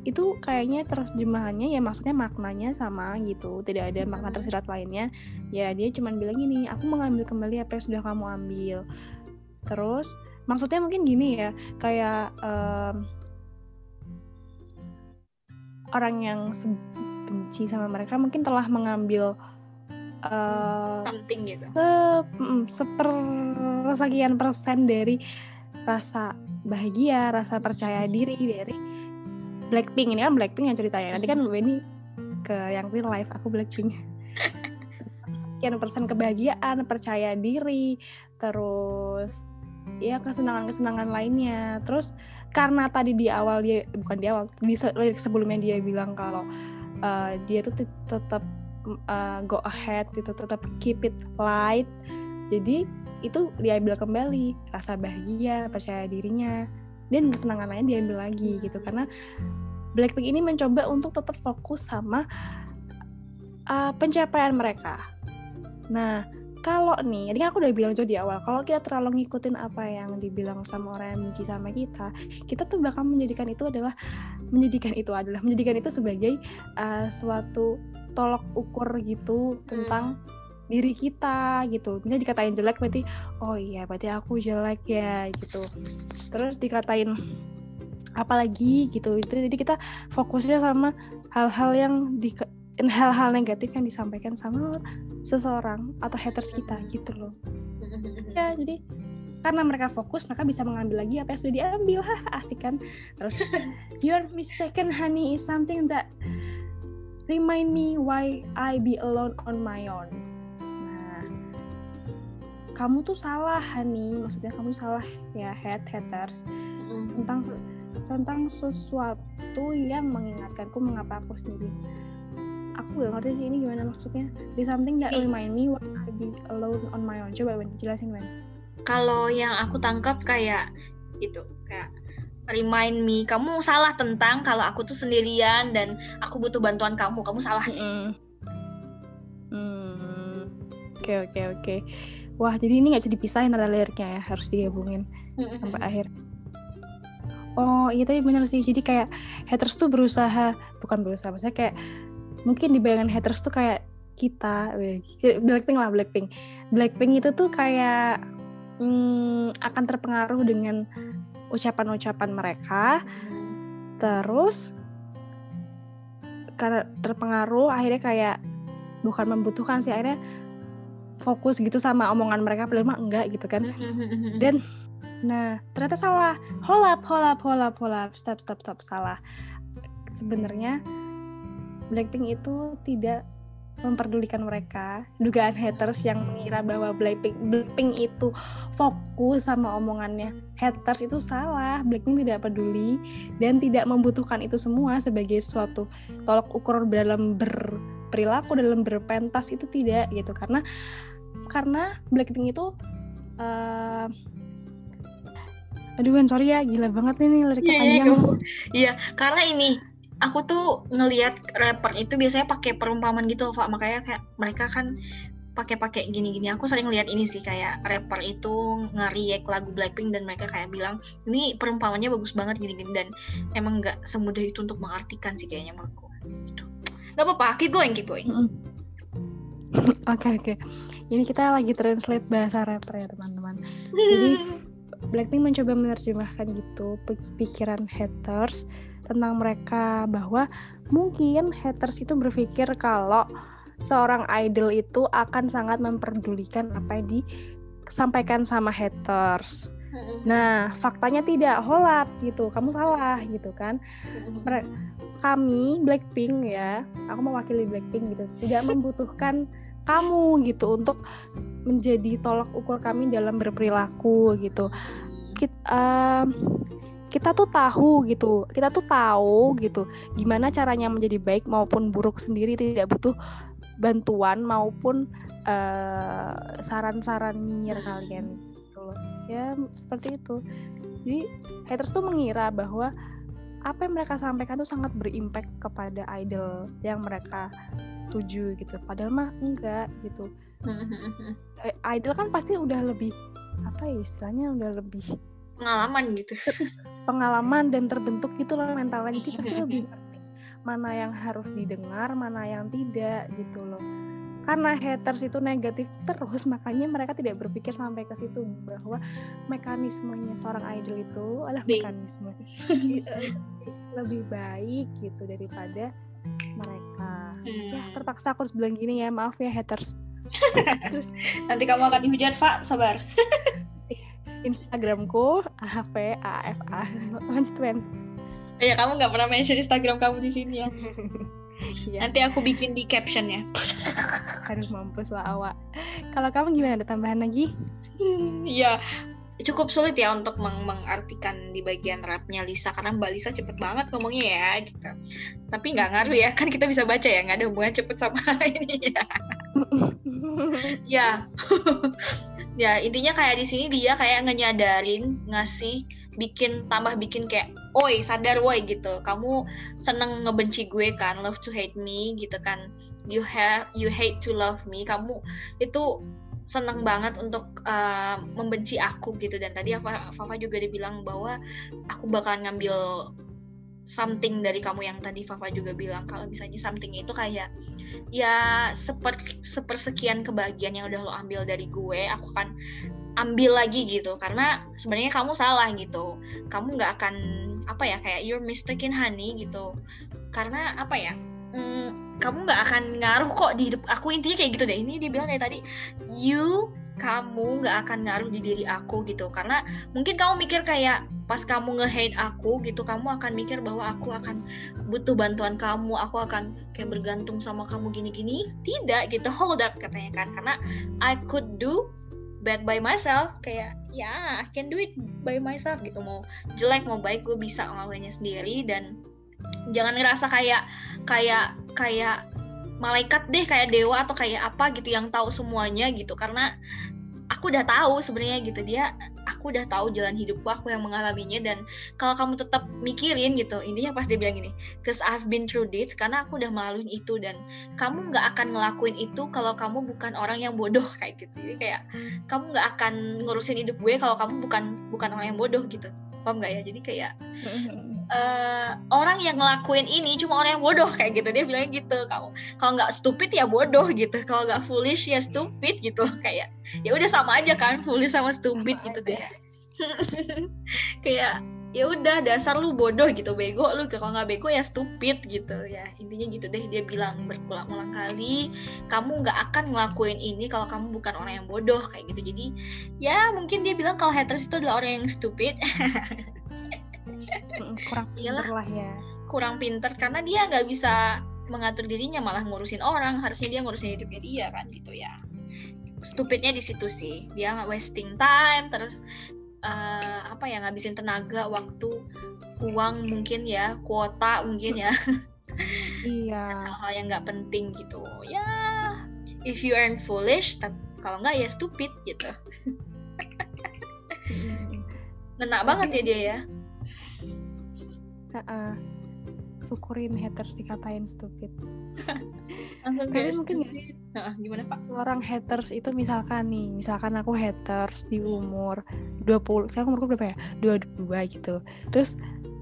Itu kayaknya terjemahannya ya maksudnya maknanya sama gitu. Tidak ada makna Hmm. tersirat lainnya. Ya dia cuma bilang gini, aku mengambil kembali apa yang sudah kamu ambil. Terus maksudnya mungkin gini ya, kayak em, orang yang benci sama mereka mungkin telah mengambil Something gitu. se mm, sepersekian persen dari rasa bahagia, rasa percaya diri dari Blackpink ini kan Blackpink yang ceritanya. Nanti kan Benny ke yang real life, aku Blackpink. Sekian persen kebahagiaan, percaya diri, terus ya kesenangan-kesenangan lainnya. Terus karena tadi di awal dia bukan di awal di lirik sebelumnya dia bilang kalau uh, dia tuh tet- tetap uh, go ahead gitu, tetap keep it light. Jadi itu diambil kembali rasa bahagia, percaya dirinya dan kesenangan lain diambil lagi gitu. Karena Blackpink ini mencoba untuk tetap fokus sama uh, pencapaian mereka. Nah, kalau nih, tadi kan aku udah bilang juga di awal, kalau kita terlalu ngikutin apa yang dibilang sama orang yang benci sama kita, kita tuh bakal menjadikan itu adalah menjadikan itu adalah menjadikan itu sebagai uh, suatu tolok ukur gitu tentang diri kita gitu. Misalnya dikatain jelek berarti oh iya berarti aku jelek ya gitu. Terus dikatain apalagi gitu. Itu jadi kita fokusnya sama hal-hal yang di hal-hal negatif yang disampaikan sama seseorang atau haters kita gitu loh. Ya, jadi karena mereka fokus, mereka bisa mengambil lagi apa yang sudah diambil. Hah, asik kan? Terus your mistaken honey is something that remind me why I be alone on my own. Kamu tuh salah honey, maksudnya kamu salah ya head haters tentang tentang sesuatu yang mengingatkanku mengapa aku sendiri. Aku gak ngerti sih ini gimana maksudnya. Di something that remind me when I be alone on my own. Coba Wen jelasin Wen. Kalau yang aku tangkap kayak itu kayak remind me kamu salah tentang kalau aku tuh sendirian dan aku butuh bantuan kamu. Kamu salah. Hmm. Oke oke oke. Wah jadi ini nggak bisa dipisahin ada liriknya ya harus digabungin sampai akhir. Oh iya tapi bener sih. Jadi kayak haters tuh berusaha bukan berusaha maksudnya kayak mungkin di bayangan haters tuh kayak kita Blackpink lah Blackpink. Blackpink itu tuh kayak hmm, akan terpengaruh dengan ucapan-ucapan mereka. Terus karena terpengaruh akhirnya kayak bukan membutuhkan sih akhirnya fokus gitu sama omongan mereka padahal mah enggak gitu kan. Dan nah ternyata salah. Holap holap holap holap stop stop stop. Salah. Sebenarnya Blackpink itu tidak memperdulikan mereka. Dugaan haters yang mengira bahwa Blackpink Blackpink itu fokus sama omongannya. Haters itu salah. Blackpink tidak peduli dan tidak membutuhkan itu semua sebagai suatu tolok ukur dalam berperilaku dalam berpentas itu tidak gitu karena karena Blackpink itu eh aduh sorry ya gila banget nih nih liriknya Iya, iya, panjang. Iya, karena ini aku tuh ngelihat rapper itu biasanya pakai perumpamaan gitu, Pak. Makanya kayak mereka kan pakai-pakai gini-gini. Aku sering lihat ini sih kayak rapper itu nge-react lagu Blackpink dan mereka kayak bilang, "Ini perumpamannya bagus banget gini-gini." Dan emang nggak semudah itu untuk mengartikan sih kayaknya menurutku. Gitu. Gak apa-apa, keep going, keep going. Oke oke. Ini kita lagi translate bahasa rapper ya teman-teman. Jadi Blackpink mencoba menerjemahkan gitu pikiran haters tentang mereka bahwa mungkin haters itu berpikir kalau seorang idol itu akan sangat memperdulikan apa yang disampaikan sama haters. Nah, faktanya tidak holap gitu. Kamu salah gitu kan. Kami Blackpink ya, aku mewakili Blackpink gitu, tidak membutuhkan kamu gitu untuk menjadi tolak ukur kami dalam berperilaku gitu. Kita, kita tuh tahu gitu, kita tuh tahu gitu gimana caranya menjadi baik maupun buruk sendiri tidak butuh bantuan maupun eh, saran-saran nyinyir kalian. Ya seperti itu. Jadi haters tuh mengira bahwa apa yang mereka sampaikan tuh sangat berimpact kepada idol yang mereka tuju gitu. Padahal mah enggak gitu. Eh, Idol kan pasti udah lebih apa ya istilahnya udah lebih Pengalaman gitu. pengalaman dan terbentuk gitu loh mentalnya jadi pasti lebih ngerti mana yang harus didengar mana yang tidak gitu loh karena haters itu negatif terus makanya mereka tidak berpikir sampai ke situ bahwa mekanismenya seorang idol itu adalah mekanisme eh, lebih baik gitu daripada mereka ya Hmm. terpaksa aku harus bilang gini ya maaf ya haters Nanti kamu akan dihujat, Pak. Sabar. Instagramku AHP AFA lanjut Ya, kamu nggak pernah mention Instagram kamu di sini ya. Iya. Nanti aku bikin di captionnya. Aduh mampus lah awak. Kalau kamu gimana ada tambahan lagi? Iya, cukup sulit ya untuk meng- mengartikan di bagian rapnya Lisa karena Mbak Lisa cepet banget ngomongnya ya gitu. Tapi nggak ngaruh ya, kan kita bisa baca ya, nggak ada hubungan cepet sama ini ya. Ya, ya intinya kayak di sini dia kayak ngenyadarin ngasih bikin tambah bikin kayak oi sadar woi gitu. Kamu seneng ngebenci gue kan? Love to hate me gitu kan. You have you hate to love me. Kamu itu seneng banget untuk uh, membenci aku gitu. Dan tadi Fafa juga dibilang bahwa aku bakalan ngambil something dari kamu yang tadi Fafa juga bilang. Kalau misalnya something itu kayak ya seper sepersekian kebahagiaan yang udah lo ambil dari gue aku akan ambil lagi gitu. Karena sebenarnya kamu salah gitu. Kamu nggak akan apa ya kayak you're mistaken honey gitu. Karena apa ya mm, kamu nggak akan ngaruh kok di hidup aku. Intinya kayak gitu deh. Ini dibilang dari tadi you kamu nggak akan ngaruh di diri aku gitu. Karena mungkin kamu mikir kayak pas kamu nge-hate aku gitu kamu akan mikir bahwa aku akan butuh bantuan kamu aku akan kayak bergantung sama kamu gini-gini. Tidak gitu. Hold up katanya kan. Karena I could do bad by myself kayak ya I can do it by myself gitu. Mau jelek mau baik gue bisa ngelakuinnya sendiri. Dan jangan ngerasa kayak kayak kayak malaikat deh kayak dewa atau kayak apa gitu yang tahu semuanya gitu. Karena aku udah tahu sebenarnya gitu. Dia aku udah tahu jalan hidupku aku yang mengalaminya dan kalau kamu tetap mikirin gitu intinya pas dia bilang gini cause I've been through this karena aku udah melaluin itu dan kamu nggak akan ngelakuin itu kalau kamu bukan orang yang bodoh kayak gitu. Jadi kayak kamu nggak akan ngurusin hidup gue kalau kamu bukan bukan orang yang bodoh gitu paham nggak ya? Jadi kayak eh, orang yang ngelakuin ini cuma orang yang bodoh kayak gitu. Dia bilang gitu kalau kalau nggak stupid ya bodoh gitu. Kalau nggak foolish ya stupid gitu. Kayak ya udah sama aja kan foolish sama stupid gitu kayak kayak ya udah dasar lu bodoh gitu bego lu. Kalau nggak bego ya stupid gitu ya. Intinya gitu deh dia bilang berulang-ulang kali kamu nggak akan ngelakuin ini kalau kamu bukan orang yang bodoh kayak gitu. Jadi ya mungkin dia bilang kalau haters itu adalah orang yang stupid. Kurang pinter lah ya. Kurang pinter karena dia nggak bisa mengatur dirinya malah ngurusin orang. Harusnya dia ngurusin hidupnya dia kan gitu ya. Stupidnya di situ sih. Dia wasting time terus eh, apa ya ngabisin tenaga waktu uang mungkin ya kuota mungkin ya. Iya. Hal-hal yang nggak penting gitu. Ya if you earn foolish tapi kalau nggak ya stupid gitu. Ngena banget ya dia ya. Heeh. Syukurin haters dikatain stupid. Langsung kayak mungkin ya- stupid gimana pak? Orang haters itu misalkan nih misalkan aku haters di umur 20 sekarang umurku berapa ya? 22 gitu. Terus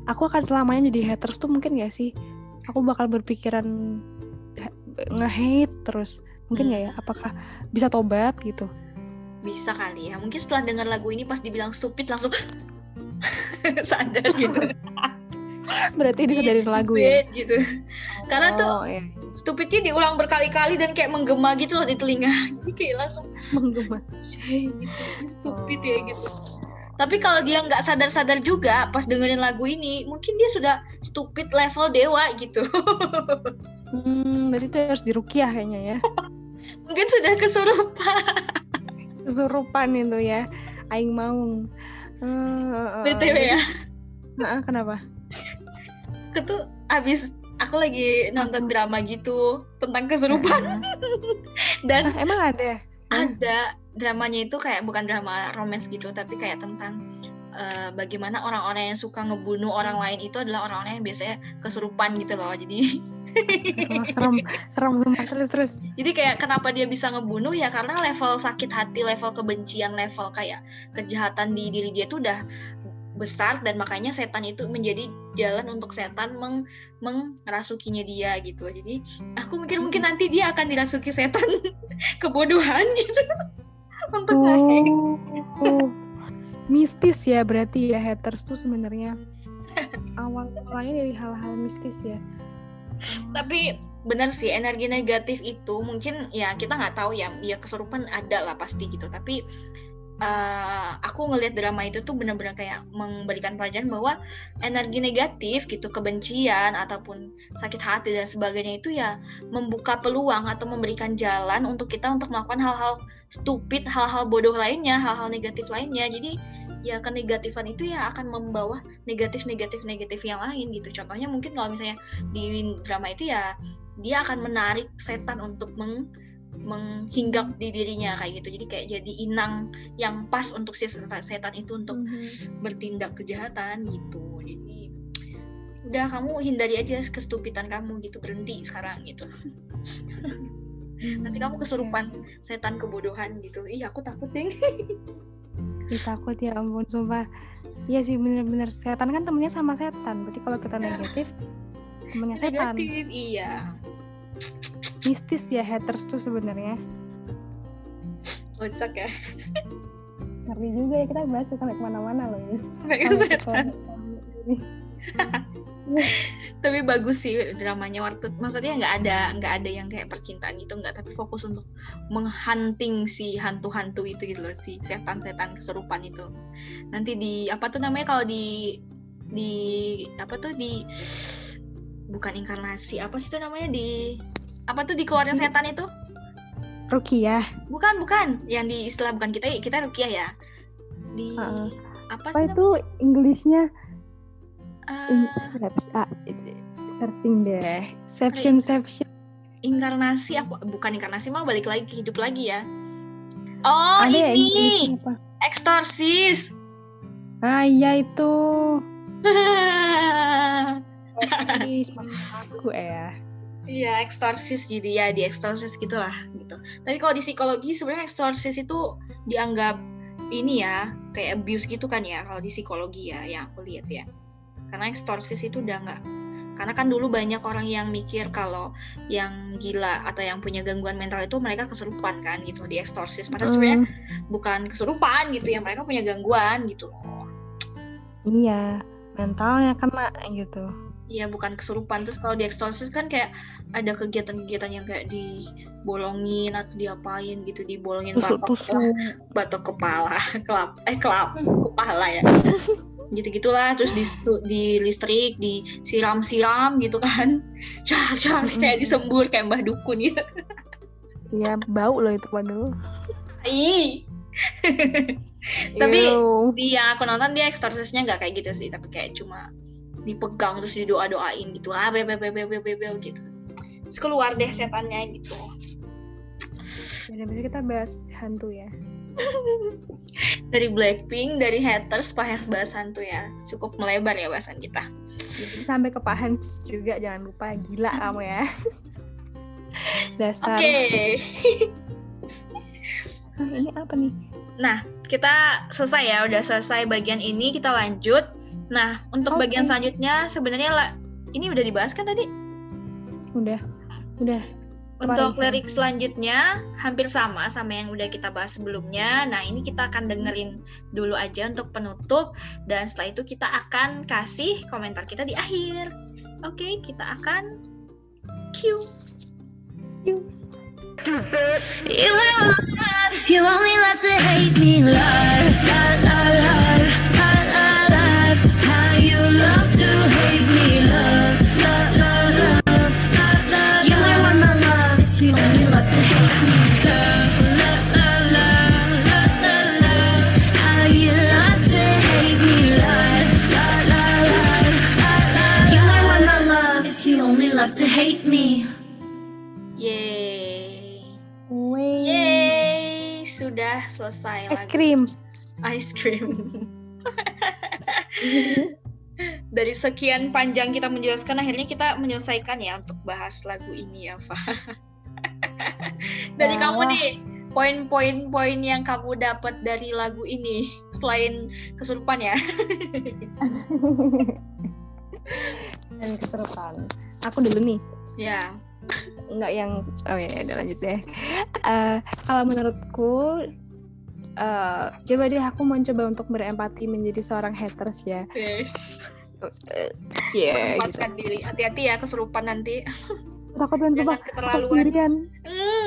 aku akan selamanya jadi haters tuh mungkin gak sih? Aku bakal berpikiran ha- nge-hate terus. Mungkin nggak ya? Apakah bisa tobat gitu? Bisa kali ya. Mungkin setelah dengar lagu ini pas dibilang stupid langsung sadar gitu berarti disadarin Stupid, lagu ya? gitu. Karena tuh oh, iya. stupidnya diulang berkali-kali dan kayak menggema gitu loh di telinga. Jadi kayak langsung menggema. "Cey, gitu stupid ya gitu. Tapi kalau dia nggak sadar-sadar juga pas dengerin lagu ini mungkin dia sudah stupid level dewa gitu. Hmm, berarti itu harus dirukiah kayaknya ya. Mungkin sudah kesurupan. Kesurupan itu ya. Aing mau Eh, btw ya. Nah, kenapa aku tuh abis aku lagi nonton drama gitu tentang kesurupan. Dan Ah, emang ada? ada. Dramanya itu kayak bukan drama romance gitu tapi kayak tentang eh, bagaimana orang-orang yang suka ngebunuh orang lain itu adalah orang-orang yang biasanya kesurupan gitu loh. Jadi serem. Serem sumpah terus terus. Jadi kayak kenapa dia bisa ngebunuh? Ya karena level sakit hati level kebencian level kayak kejahatan di diri dia tuh udah besar dan makanya setan itu menjadi jalan untuk setan meng mengrasukinya dia gitu. Jadi aku mikir mungkin nanti dia akan dirasuki setan kebodohan gitu. Untuk nge-hack. Oh, mistis ya berarti ya haters tuh sebenarnya. Awal mulanya dari hal-hal mistis ya. tapi benar sih energi negatif itu mungkin ya kita nggak tahu ya ya kesurupan ada lah pasti gitu. Tapi eh, aku ngelihat drama itu tuh benar-benar kayak memberikan pelajaran bahwa energi negatif gitu kebencian ataupun sakit hati dan sebagainya itu ya membuka peluang atau memberikan jalan untuk kita untuk melakukan hal-hal stupid hal-hal bodoh lainnya hal-hal negatif lainnya. Jadi ya kenegatifan itu ya akan membawa negatif negatif negatif yang lain gitu. Contohnya mungkin kalau misalnya di drama itu ya dia akan menarik setan untuk meng menghinggap di dirinya kayak gitu jadi kayak jadi inang yang pas untuk si setan, itu untuk Mhm. bertindak kejahatan gitu jadi udah kamu hindari aja kestupitan kamu gitu berhenti sekarang gitu nanti kamu kesurupan oke. setan kebodohan gitu ih aku takut deh Ih, takut ya ampun sumpah. Iya sih bener-bener setan kan temennya sama setan. Berarti kalau kita negatif temennya setan. negatif iya Mistis ya haters tuh sebenarnya. kocak ya. Ngeri juga ya kita bahas sampai ke mana-mana loh ini. Tapi bagus sih dramanya. Waktu maksudnya nggak ada nggak ada yang kayak percintaan gitu nggak. Tapi fokus untuk menghunting si hantu-hantu itu gitu loh si setan-setan kesurupan itu. Nanti di apa tuh namanya kalau di di apa tuh di bukan inkarnasi apa sih itu namanya di apa tuh dikeluarin setan itu Rukiah. bukan bukan yang di istilah bukan kita kita rukiah ya di Heeh. apa Apa sih itu Inggrisnya? Eh, Seps- ah, searching deh. Seption, seption. inkarnasi apa bukan inkarnasi mah balik lagi hidup lagi ya oh Ada ya ini eksorsis Ah iya itu. Aku ya. Iya, eksorsis jadi ya di eksorsis gitulah gitu. Tapi kalau di psikologi sebenarnya eksorsis itu dianggap ini ya kayak abuse gitu kan ya kalau di psikologi ya yang aku lihat ya. Karena eksorsis itu udah nggak karena kan dulu banyak orang yang mikir kalau yang gila atau yang punya gangguan mental itu mereka kesurupan kan gitu di eksorsis. Padahal sebenarnya Mm, bukan kesurupan gitu ya, mereka punya gangguan gitu loh. iya, mentalnya kena gitu. Iya bukan kesurupan terus kalau di eksorsis kan kayak ada kegiatan-kegiatan yang kayak dibolongin atau diapain gitu dibolongin batok Tusuk-tusuk. batok kepala kelap eh kelap kepala ya gitu gitulah terus di di listrik disiram-siram gitu kan car car kayak disembur kayak mbah dukun gitu Iya, bau loh itu padahal. Ih. Tapi- Ew. di yang aku nonton dia eksorsisnya nggak kayak gitu sih tapi kayak cuma dipegang terus didoa doain gitu. Ah be be be be be be be, gitu. Terus keluar deh setannya gitu. Jadi bisa kita bahas hantu ya. dari Blackpink dari haters bahas bahas hantu ya. Cukup melebar ya bahasan kita. Jadi sampai ke Pak Hans juga jangan lupa. Gila kamu ya. Dasar. oke. Hah, ini apa nih? nah kita selesai ya. Udah selesai bagian ini. Kita lanjut nah untuk Oke. bagian selanjutnya sebenarnya lah ini udah dibahas kan tadi Udah. Udah. Untuk Kebalikan. lirik selanjutnya hampir sama sama yang udah kita bahas sebelumnya. Nah, ini kita akan dengerin dulu aja untuk penutup dan setelah itu kita akan kasih komentar kita di akhir. Oke, kita akan cue. You will love if you only love to hate me. Love, love, love, love, hate me. Yeay. Wih. Yeay, sudah selesai Es lagu. krim. Ice cream. Dari sekian panjang kita menjelaskan, akhirnya kita menyelesaikan ya untuk bahas lagu ini ya, Fa. Dari Ya. kamu nih, poin-poin poin yang kamu dapat dari lagu ini selain kesurupan ya. Dan keserupan. Aku dulu nih. ya. nggak yang oh ya udah lanjut deh Eh, kalau menurutku eh, coba deh aku mencoba untuk berempati menjadi seorang haters ya Yes. ya gitu diri. Hati-hati ya kesurupan nanti. takut dan aku keterlaluan.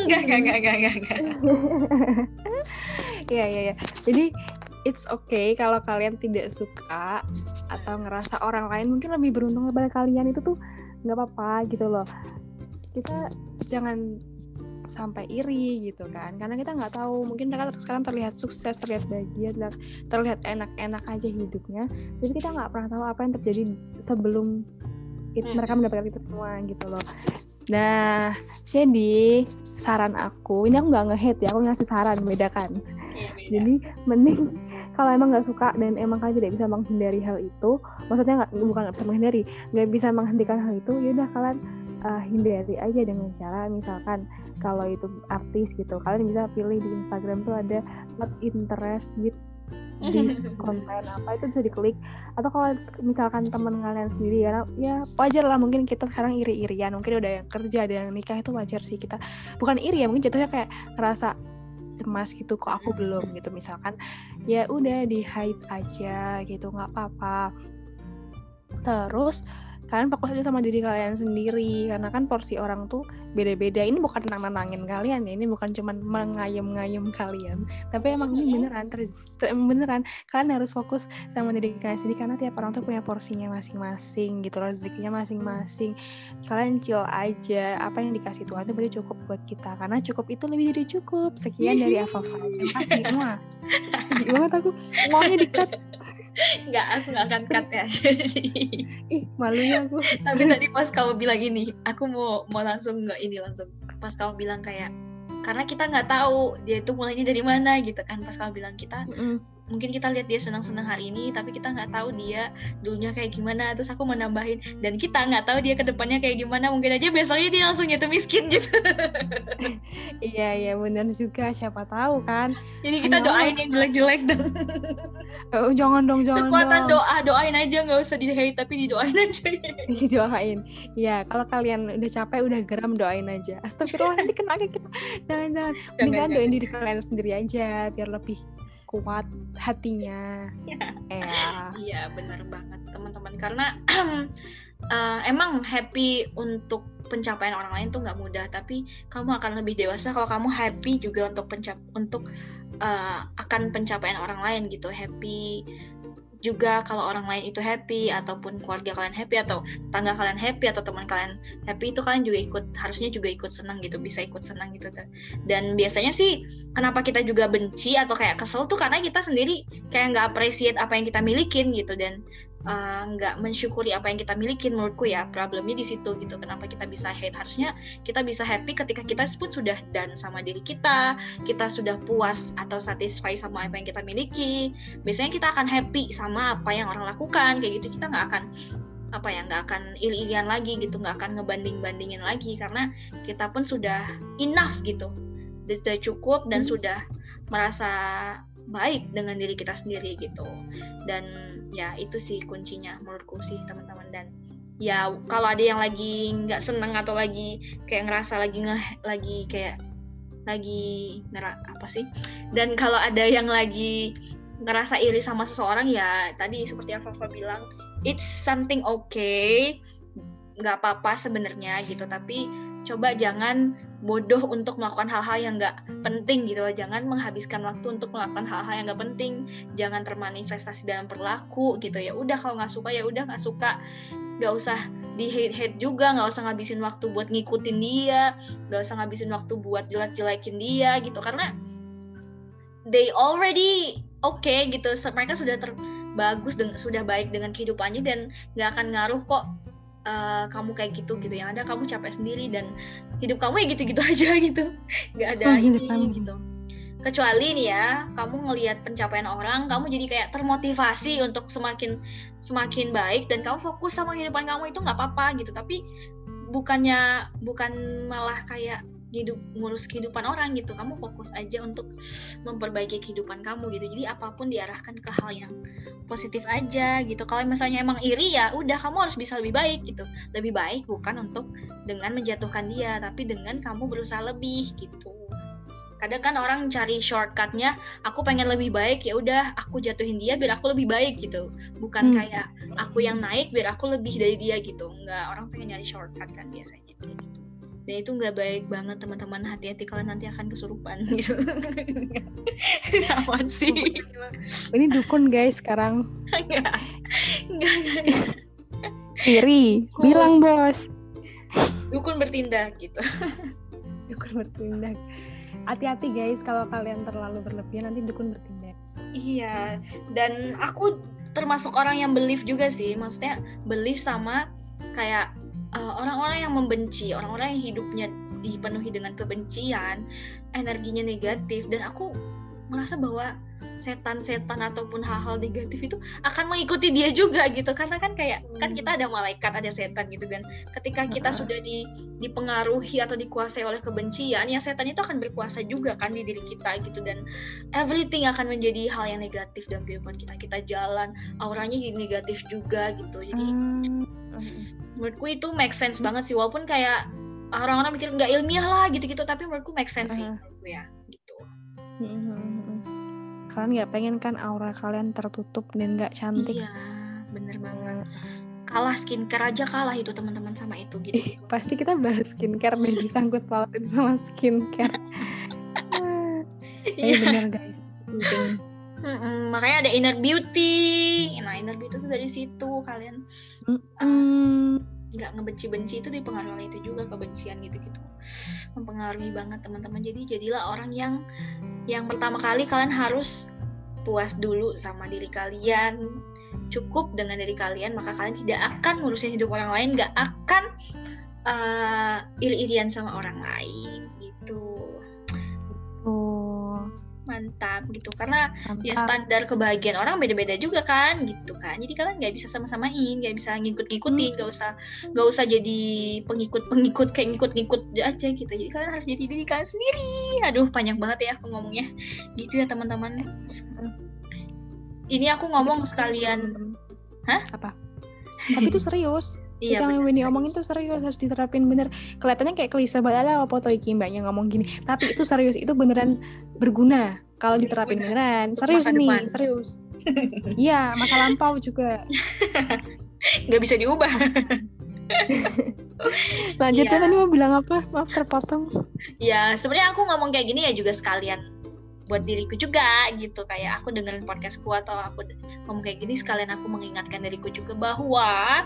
Enggak, enggak, enggak, enggak, enggak. Iya iya ya. Jadi it's okay kalau kalian tidak suka atau ngerasa orang lain mungkin lebih beruntung daripada kalian itu tuh nggak apa-apa gitu loh. Kita jangan sampai iri gitu kan karena kita nggak tahu mungkin mereka sekarang terlihat sukses terlihat bahagia terlihat, enak-enak aja hidupnya jadi kita nggak pernah tahu apa yang terjadi sebelum it- Hmm. mereka mendapatkan itu semua gitu loh nah jadi saran aku ini aku nggak nge-hate ya aku ngasih saran bedakan Iya, jadi mending kalau emang nggak suka dan emang kalian tidak bisa menghindari hal itu maksudnya nggak bukan nggak bisa menghindari nggak bisa menghentikan hal itu ya udah kalian uh, hindari aja dengan cara misalkan kalau itu artis gitu kalian bisa pilih di Instagram tuh ada not interest with this content apa itu bisa diklik. Atau kalau misalkan teman kalian sendiri ya ya wajar lah mungkin kita sekarang iri-irian mungkin udah yang kerja ada yang nikah itu wajar sih kita bukan iri ya mungkin jatuhnya kayak ngerasa cemas gitu kok aku belum gitu. Misalkan ya udah di hide aja gitu nggak apa-apa. Terus kalian fokus aja sama diri kalian sendiri karena kan porsi orang tuh beda-beda. Ini bukan nenang-nenangin kalian ya ini bukan cuman mengayem-ngayem kalian tapi emang ini beneran ter, ter- beneran. Kalian harus fokus sama diri kalian sendiri karena tiap orang tuh punya porsinya masing-masing gitu rezekinya masing-masing. Kalian chill aja apa yang dikasih Tuhan itu berarti cukup buat kita karena cukup itu lebih dari cukup. Sekian dari Afafa terima kasih semua banget aku. Ngomongnya dikat nggak aku nggak akan cut ya ih malunya aku tapi Terus? tadi pas kamu bilang ini aku mau mau langsung nggak ini langsung pas kamu bilang kayak karena kita nggak tahu dia itu mulainya dari mana gitu kan pas kamu bilang kita Mm-mm. Mungkin kita lihat dia senang-senang hari ini tapi kita nggak tahu dia dulunya kayak gimana. Terus aku mau nambahin dan kita nggak tahu dia ke depannya kayak gimana. Mungkin aja besoknya dia langsung jatuh miskin gitu. Iya iya benar juga. Siapa tahu kan. Jadi kita Hanya doain yang jelek-jelek dong. Oh, jangan dong jangan kekuatan dong. doa doain aja. Nggak usah di hate tapi didoain aja. Didoain. Ya kalau kalian udah capek udah geram doain aja. Astagfirullah nanti kena ke kita jangan. Jangan mendingan Jangan, doain diri kalian sendiri aja biar lebih kuat hatinya. Ya Iya benar banget teman-teman. Karena eh, emang happy untuk pencapaian orang lain tuh nggak mudah tapi kamu akan lebih dewasa kalau kamu happy juga untuk pencap untuk eh, akan pencapaian orang lain gitu. Happy juga kalau orang lain itu happy ataupun keluarga kalian happy atau tangga kalian happy atau teman kalian happy itu kalian juga ikut harusnya juga ikut senang gitu bisa ikut senang gitu dan biasanya sih kenapa kita juga benci atau kayak kesel tuh karena kita sendiri kayak nggak appreciate apa yang kita milikin gitu. Dan uh, nggak mensyukuri apa yang kita milikin menurutku ya problemnya di situ gitu. Kenapa kita bisa hate? Harusnya kita bisa happy ketika kita pun sudah done sama diri kita kita sudah puas atau satisfy sama apa yang kita miliki. Biasanya kita akan happy sama apa yang orang lakukan kayak gitu. Kita nggak akan apa ya nggak akan iri-irian lagi gitu nggak akan ngebanding-bandingin lagi karena kita pun sudah enough gitu. Sudah cukup dan Hmm. sudah merasa baik dengan diri kita sendiri gitu. Dan ya itu sih kuncinya menurutku sih teman-teman. Dan ya kalau ada yang lagi nggak seneng atau lagi kayak ngerasa lagi nge lagi kayak lagi ngera apa sih? Dan kalau ada yang lagi ngerasa iri sama seseorang ya tadi seperti yang Fafa bilang it's something okay. Nggak apa-apa sebenarnya gitu. Tapi coba jangan bodoh untuk melakukan hal-hal yang nggak penting gitu loh. Jangan menghabiskan waktu untuk melakukan hal-hal yang nggak penting. Jangan termanifestasi dalam perilaku gitu ya. Udah kalau nggak suka ya udah nggak suka. Nggak usah di hate hate juga. Nggak usah ngabisin waktu buat ngikutin dia. Nggak usah ngabisin waktu buat jelek-jelekin dia gitu. Karena they already okay gitu. Mereka sudah terbagus dengan sudah baik dengan kehidupannya dan nggak akan ngaruh kok uh, kamu kayak gitu gitu. Yang ada kamu capek sendiri dan hidup kamu ya gitu-gitu aja gitu. Nggak ada Oh, hidup ini kamu. gitu. Kecuali nih ya kamu ngelihat pencapaian orang kamu jadi kayak termotivasi untuk semakin semakin baik dan kamu fokus sama kehidupan kamu itu nggak apa-apa gitu. Tapi bukannya bukan malah kayak hidup ngurus kehidupan orang gitu. Kamu fokus aja untuk memperbaiki kehidupan kamu gitu. Jadi apa pun diarahkan ke hal yang positif aja gitu. Kalau misalnya emang iri ya udah kamu harus bisa lebih baik gitu. Lebih baik bukan untuk dengan menjatuhkan dia tapi dengan kamu berusaha lebih gitu. Kadang kan orang cari shortcutnya aku pengen lebih baik ya udah aku jatuhin dia biar aku lebih baik gitu. Bukan Hmm. kayak aku yang naik biar aku lebih dari dia gitu. Nggak orang pengen nyari shortcut kan biasanya. gitu dan itu nggak baik banget teman-teman hati-hati kalian nanti akan kesurupan gitu aman sih ini dukun guys sekarang Enggak. Enggak. iri Dukun. bilang bos Dukun bertindak gitu. dukun bertindak hati-hati guys kalau kalian terlalu berlebihan nanti dukun bertindak Iya. Dan aku termasuk orang yang believe juga sih. Maksudnya believe sama kayak uh, orang-orang yang membenci, orang-orang yang hidupnya dipenuhi dengan kebencian, energinya negatif dan aku merasa bahwa setan-setan ataupun hal-hal negatif itu akan mengikuti dia juga gitu. Karena kan kayak kan kita ada malaikat ada setan gitu dan ketika kita Heeh. sudah di, dipengaruhi atau dikuasai oleh kebencian ya setan itu akan berkuasa juga kan di diri kita gitu. Dan everything akan menjadi hal yang negatif dalam kehidupan kita. Kita jalan auranya jadi negatif juga gitu. Jadi Hmm. menurutku itu make sense banget sih. Walaupun kayak orang-orang mikir nggak ilmiah lah gitu-gitu tapi menurutku make sense sih Uh-huh. menurutku ya gitu. Mhm. Kalian nggak pengen kan aura kalian tertutup dan nggak cantik iya bener banget kalah skincare aja kalah itu teman-teman sama itu gitu Ih, pasti kita bahas skincare dan disangkut pautin sama skincare. Iya Iya. bener guys. Penting. Mm-mm, makanya ada inner beauty nah inner beauty itu dari situ kalian Mm, nggak ngebenci-benci itu dipengaruhi oleh itu juga kebencian gitu-gitu. Mempengaruhi banget teman-teman. Jadi jadilah orang yang yang pertama kali kalian harus puas dulu sama diri kalian. Cukup dengan diri kalian maka kalian tidak akan ngurusin hidup orang lain nggak akan uh, iri-irian sama orang lain gitu mantap gitu. Karena ya mantap. standar kebahagiaan orang beda-beda juga kan gitu kan. Jadi kalian nggak bisa sama-samain nggak bisa ngikut-ngikutin nggak usah nggak usah jadi pengikut-pengikut kayak ngikut-ngikut aja gitu. Jadi kalian harus jadi diri kalian sendiri. Aduh panjang banget ya aku ngomongnya. Gitu ya teman-teman. Ini aku ngomong sekalian. Hah? Apa? Tapi itu serius. Iya yang bener, Winnie omongin tuh serius harus diterapin bener. Kelihatannya kayak klise banget lah apa tuh iki mbaknya ngomong gini. Tapi itu serius, itu beneran berguna kalau diterapin beneran. Serius nih, depan. serius. Iya, masa lampau juga. nggak bisa diubah Lanjut Iya. ya tadi mau bilang apa? Maaf terpotong. ya sebenarnya aku ngomong kayak gini ya juga sekalian buat diriku juga gitu kayak aku dengerin podcastku atau aku ngomong kayak gini sekalian aku mengingatkan diriku juga bahwa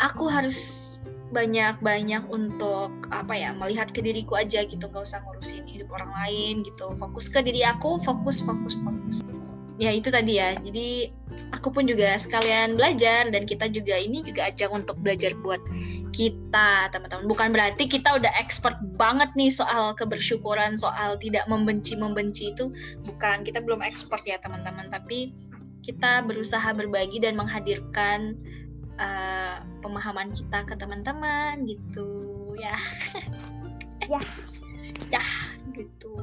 aku harus banyak-banyak untuk apa ya melihat ke diriku aja gitu. Gak usah ngurusin hidup orang lain gitu. Fokus ke diri aku fokus fokus fokus. Ya itu tadi ya. Jadi aku pun juga sekalian belajar dan kita juga ini juga ajang untuk belajar buat kita teman-teman. Bukan berarti kita udah expert banget nih soal kebersyukuran soal tidak membenci membenci itu. Bukan kita belum expert ya teman-teman. Tapi kita berusaha berbagi dan menghadirkan uh, pemahaman kita ke teman-teman gitu ya Ya. ya gitu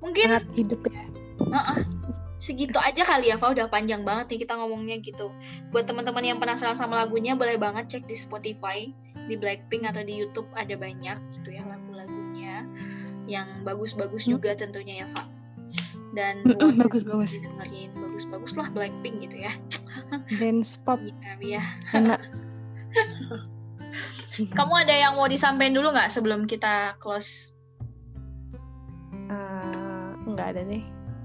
mungkin Sangat hidup ya. Heeh. segitu aja kali ya, Fa. Udah panjang banget nih kita ngomongnya gitu. Buat teman-teman yang penasaran sama lagunya, boleh banget cek di Spotify, di Blackpink atau di YouTube ada banyak gitu ya lagu-lagunya yang bagus-bagus Hmm. juga tentunya ya, Fa. Dan bagus-bagus. dengerin bagus-bagus lah Blackpink gitu ya. Dance pop Ya, ya. enak. Kamu ada yang mau disampaikan dulu nggak sebelum kita close? Eh, nggak ada deh.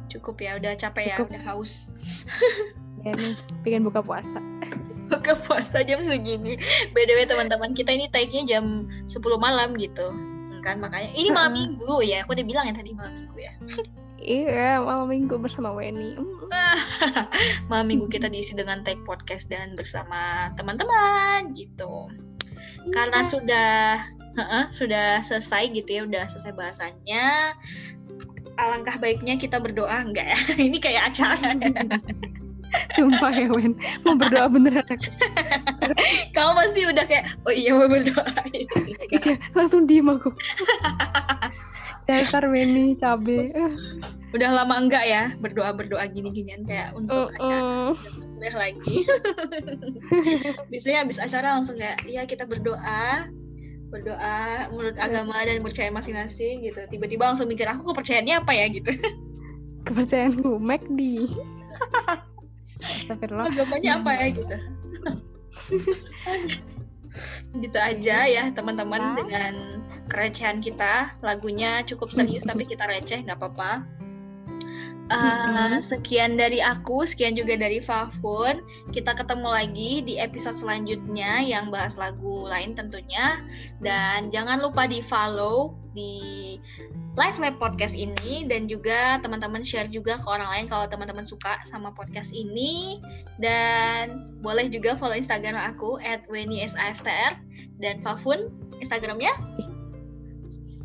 Cukup ya, udah capek ya, Cukup. udah haus. Ya nih, pengen buka puasa. Buka puasa jam segini. BDW teman-teman, kita ini take-nya jam 10 malam gitu. Kan makanya ini malam minggu ya. Aku udah bilang ya tadi malam minggu ya. Iya, malam minggu bersama Weni. Malam minggu kita diisi dengan take podcast dan bersama teman-teman gitu. Karena sudah heeh, sudah selesai gitu ya, udah selesai bahasannya. Alangkah baiknya kita berdoa enggak ya? Ini kayak acara. Sumpah ya, Wen. Mau berdoa beneran. Kamu pasti udah kayak oh iya mau berdoa. Iya, langsung diem aku. Dasar Weni, cabe. Udah lama enggak ya berdoa berdoa gini ginian kayak untuk acara uh-uh. kuliah lagi biasanya habis acara langsung kayak iya kita berdoa berdoa menurut agama dan percaya masing-masing gitu tiba-tiba langsung mikir aku kepercayaannya apa ya gitu Kepercayaanku, McD. Astagfirullah. agamanya apa ya gitu gitu aja ya teman-teman dengan kerecehan kita lagunya cukup serius tapi kita receh nggak apa-apa Uh, sekian dari aku, sekian juga dari Fafun. Kita ketemu lagi di episode selanjutnya yang bahas lagu lain tentunya. Dan jangan lupa di follow di Live Lab Podcast ini dan juga teman-teman share juga ke orang lain kalau teman-teman suka sama podcast ini. Dan boleh juga follow Instagram aku @wenisaftr dan Fafun Instagramnya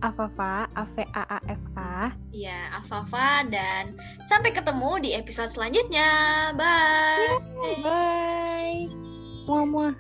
Afafa, A V A A F A. ya Afafa dan sampai ketemu di episode selanjutnya. Bye. Bye. Muah muah.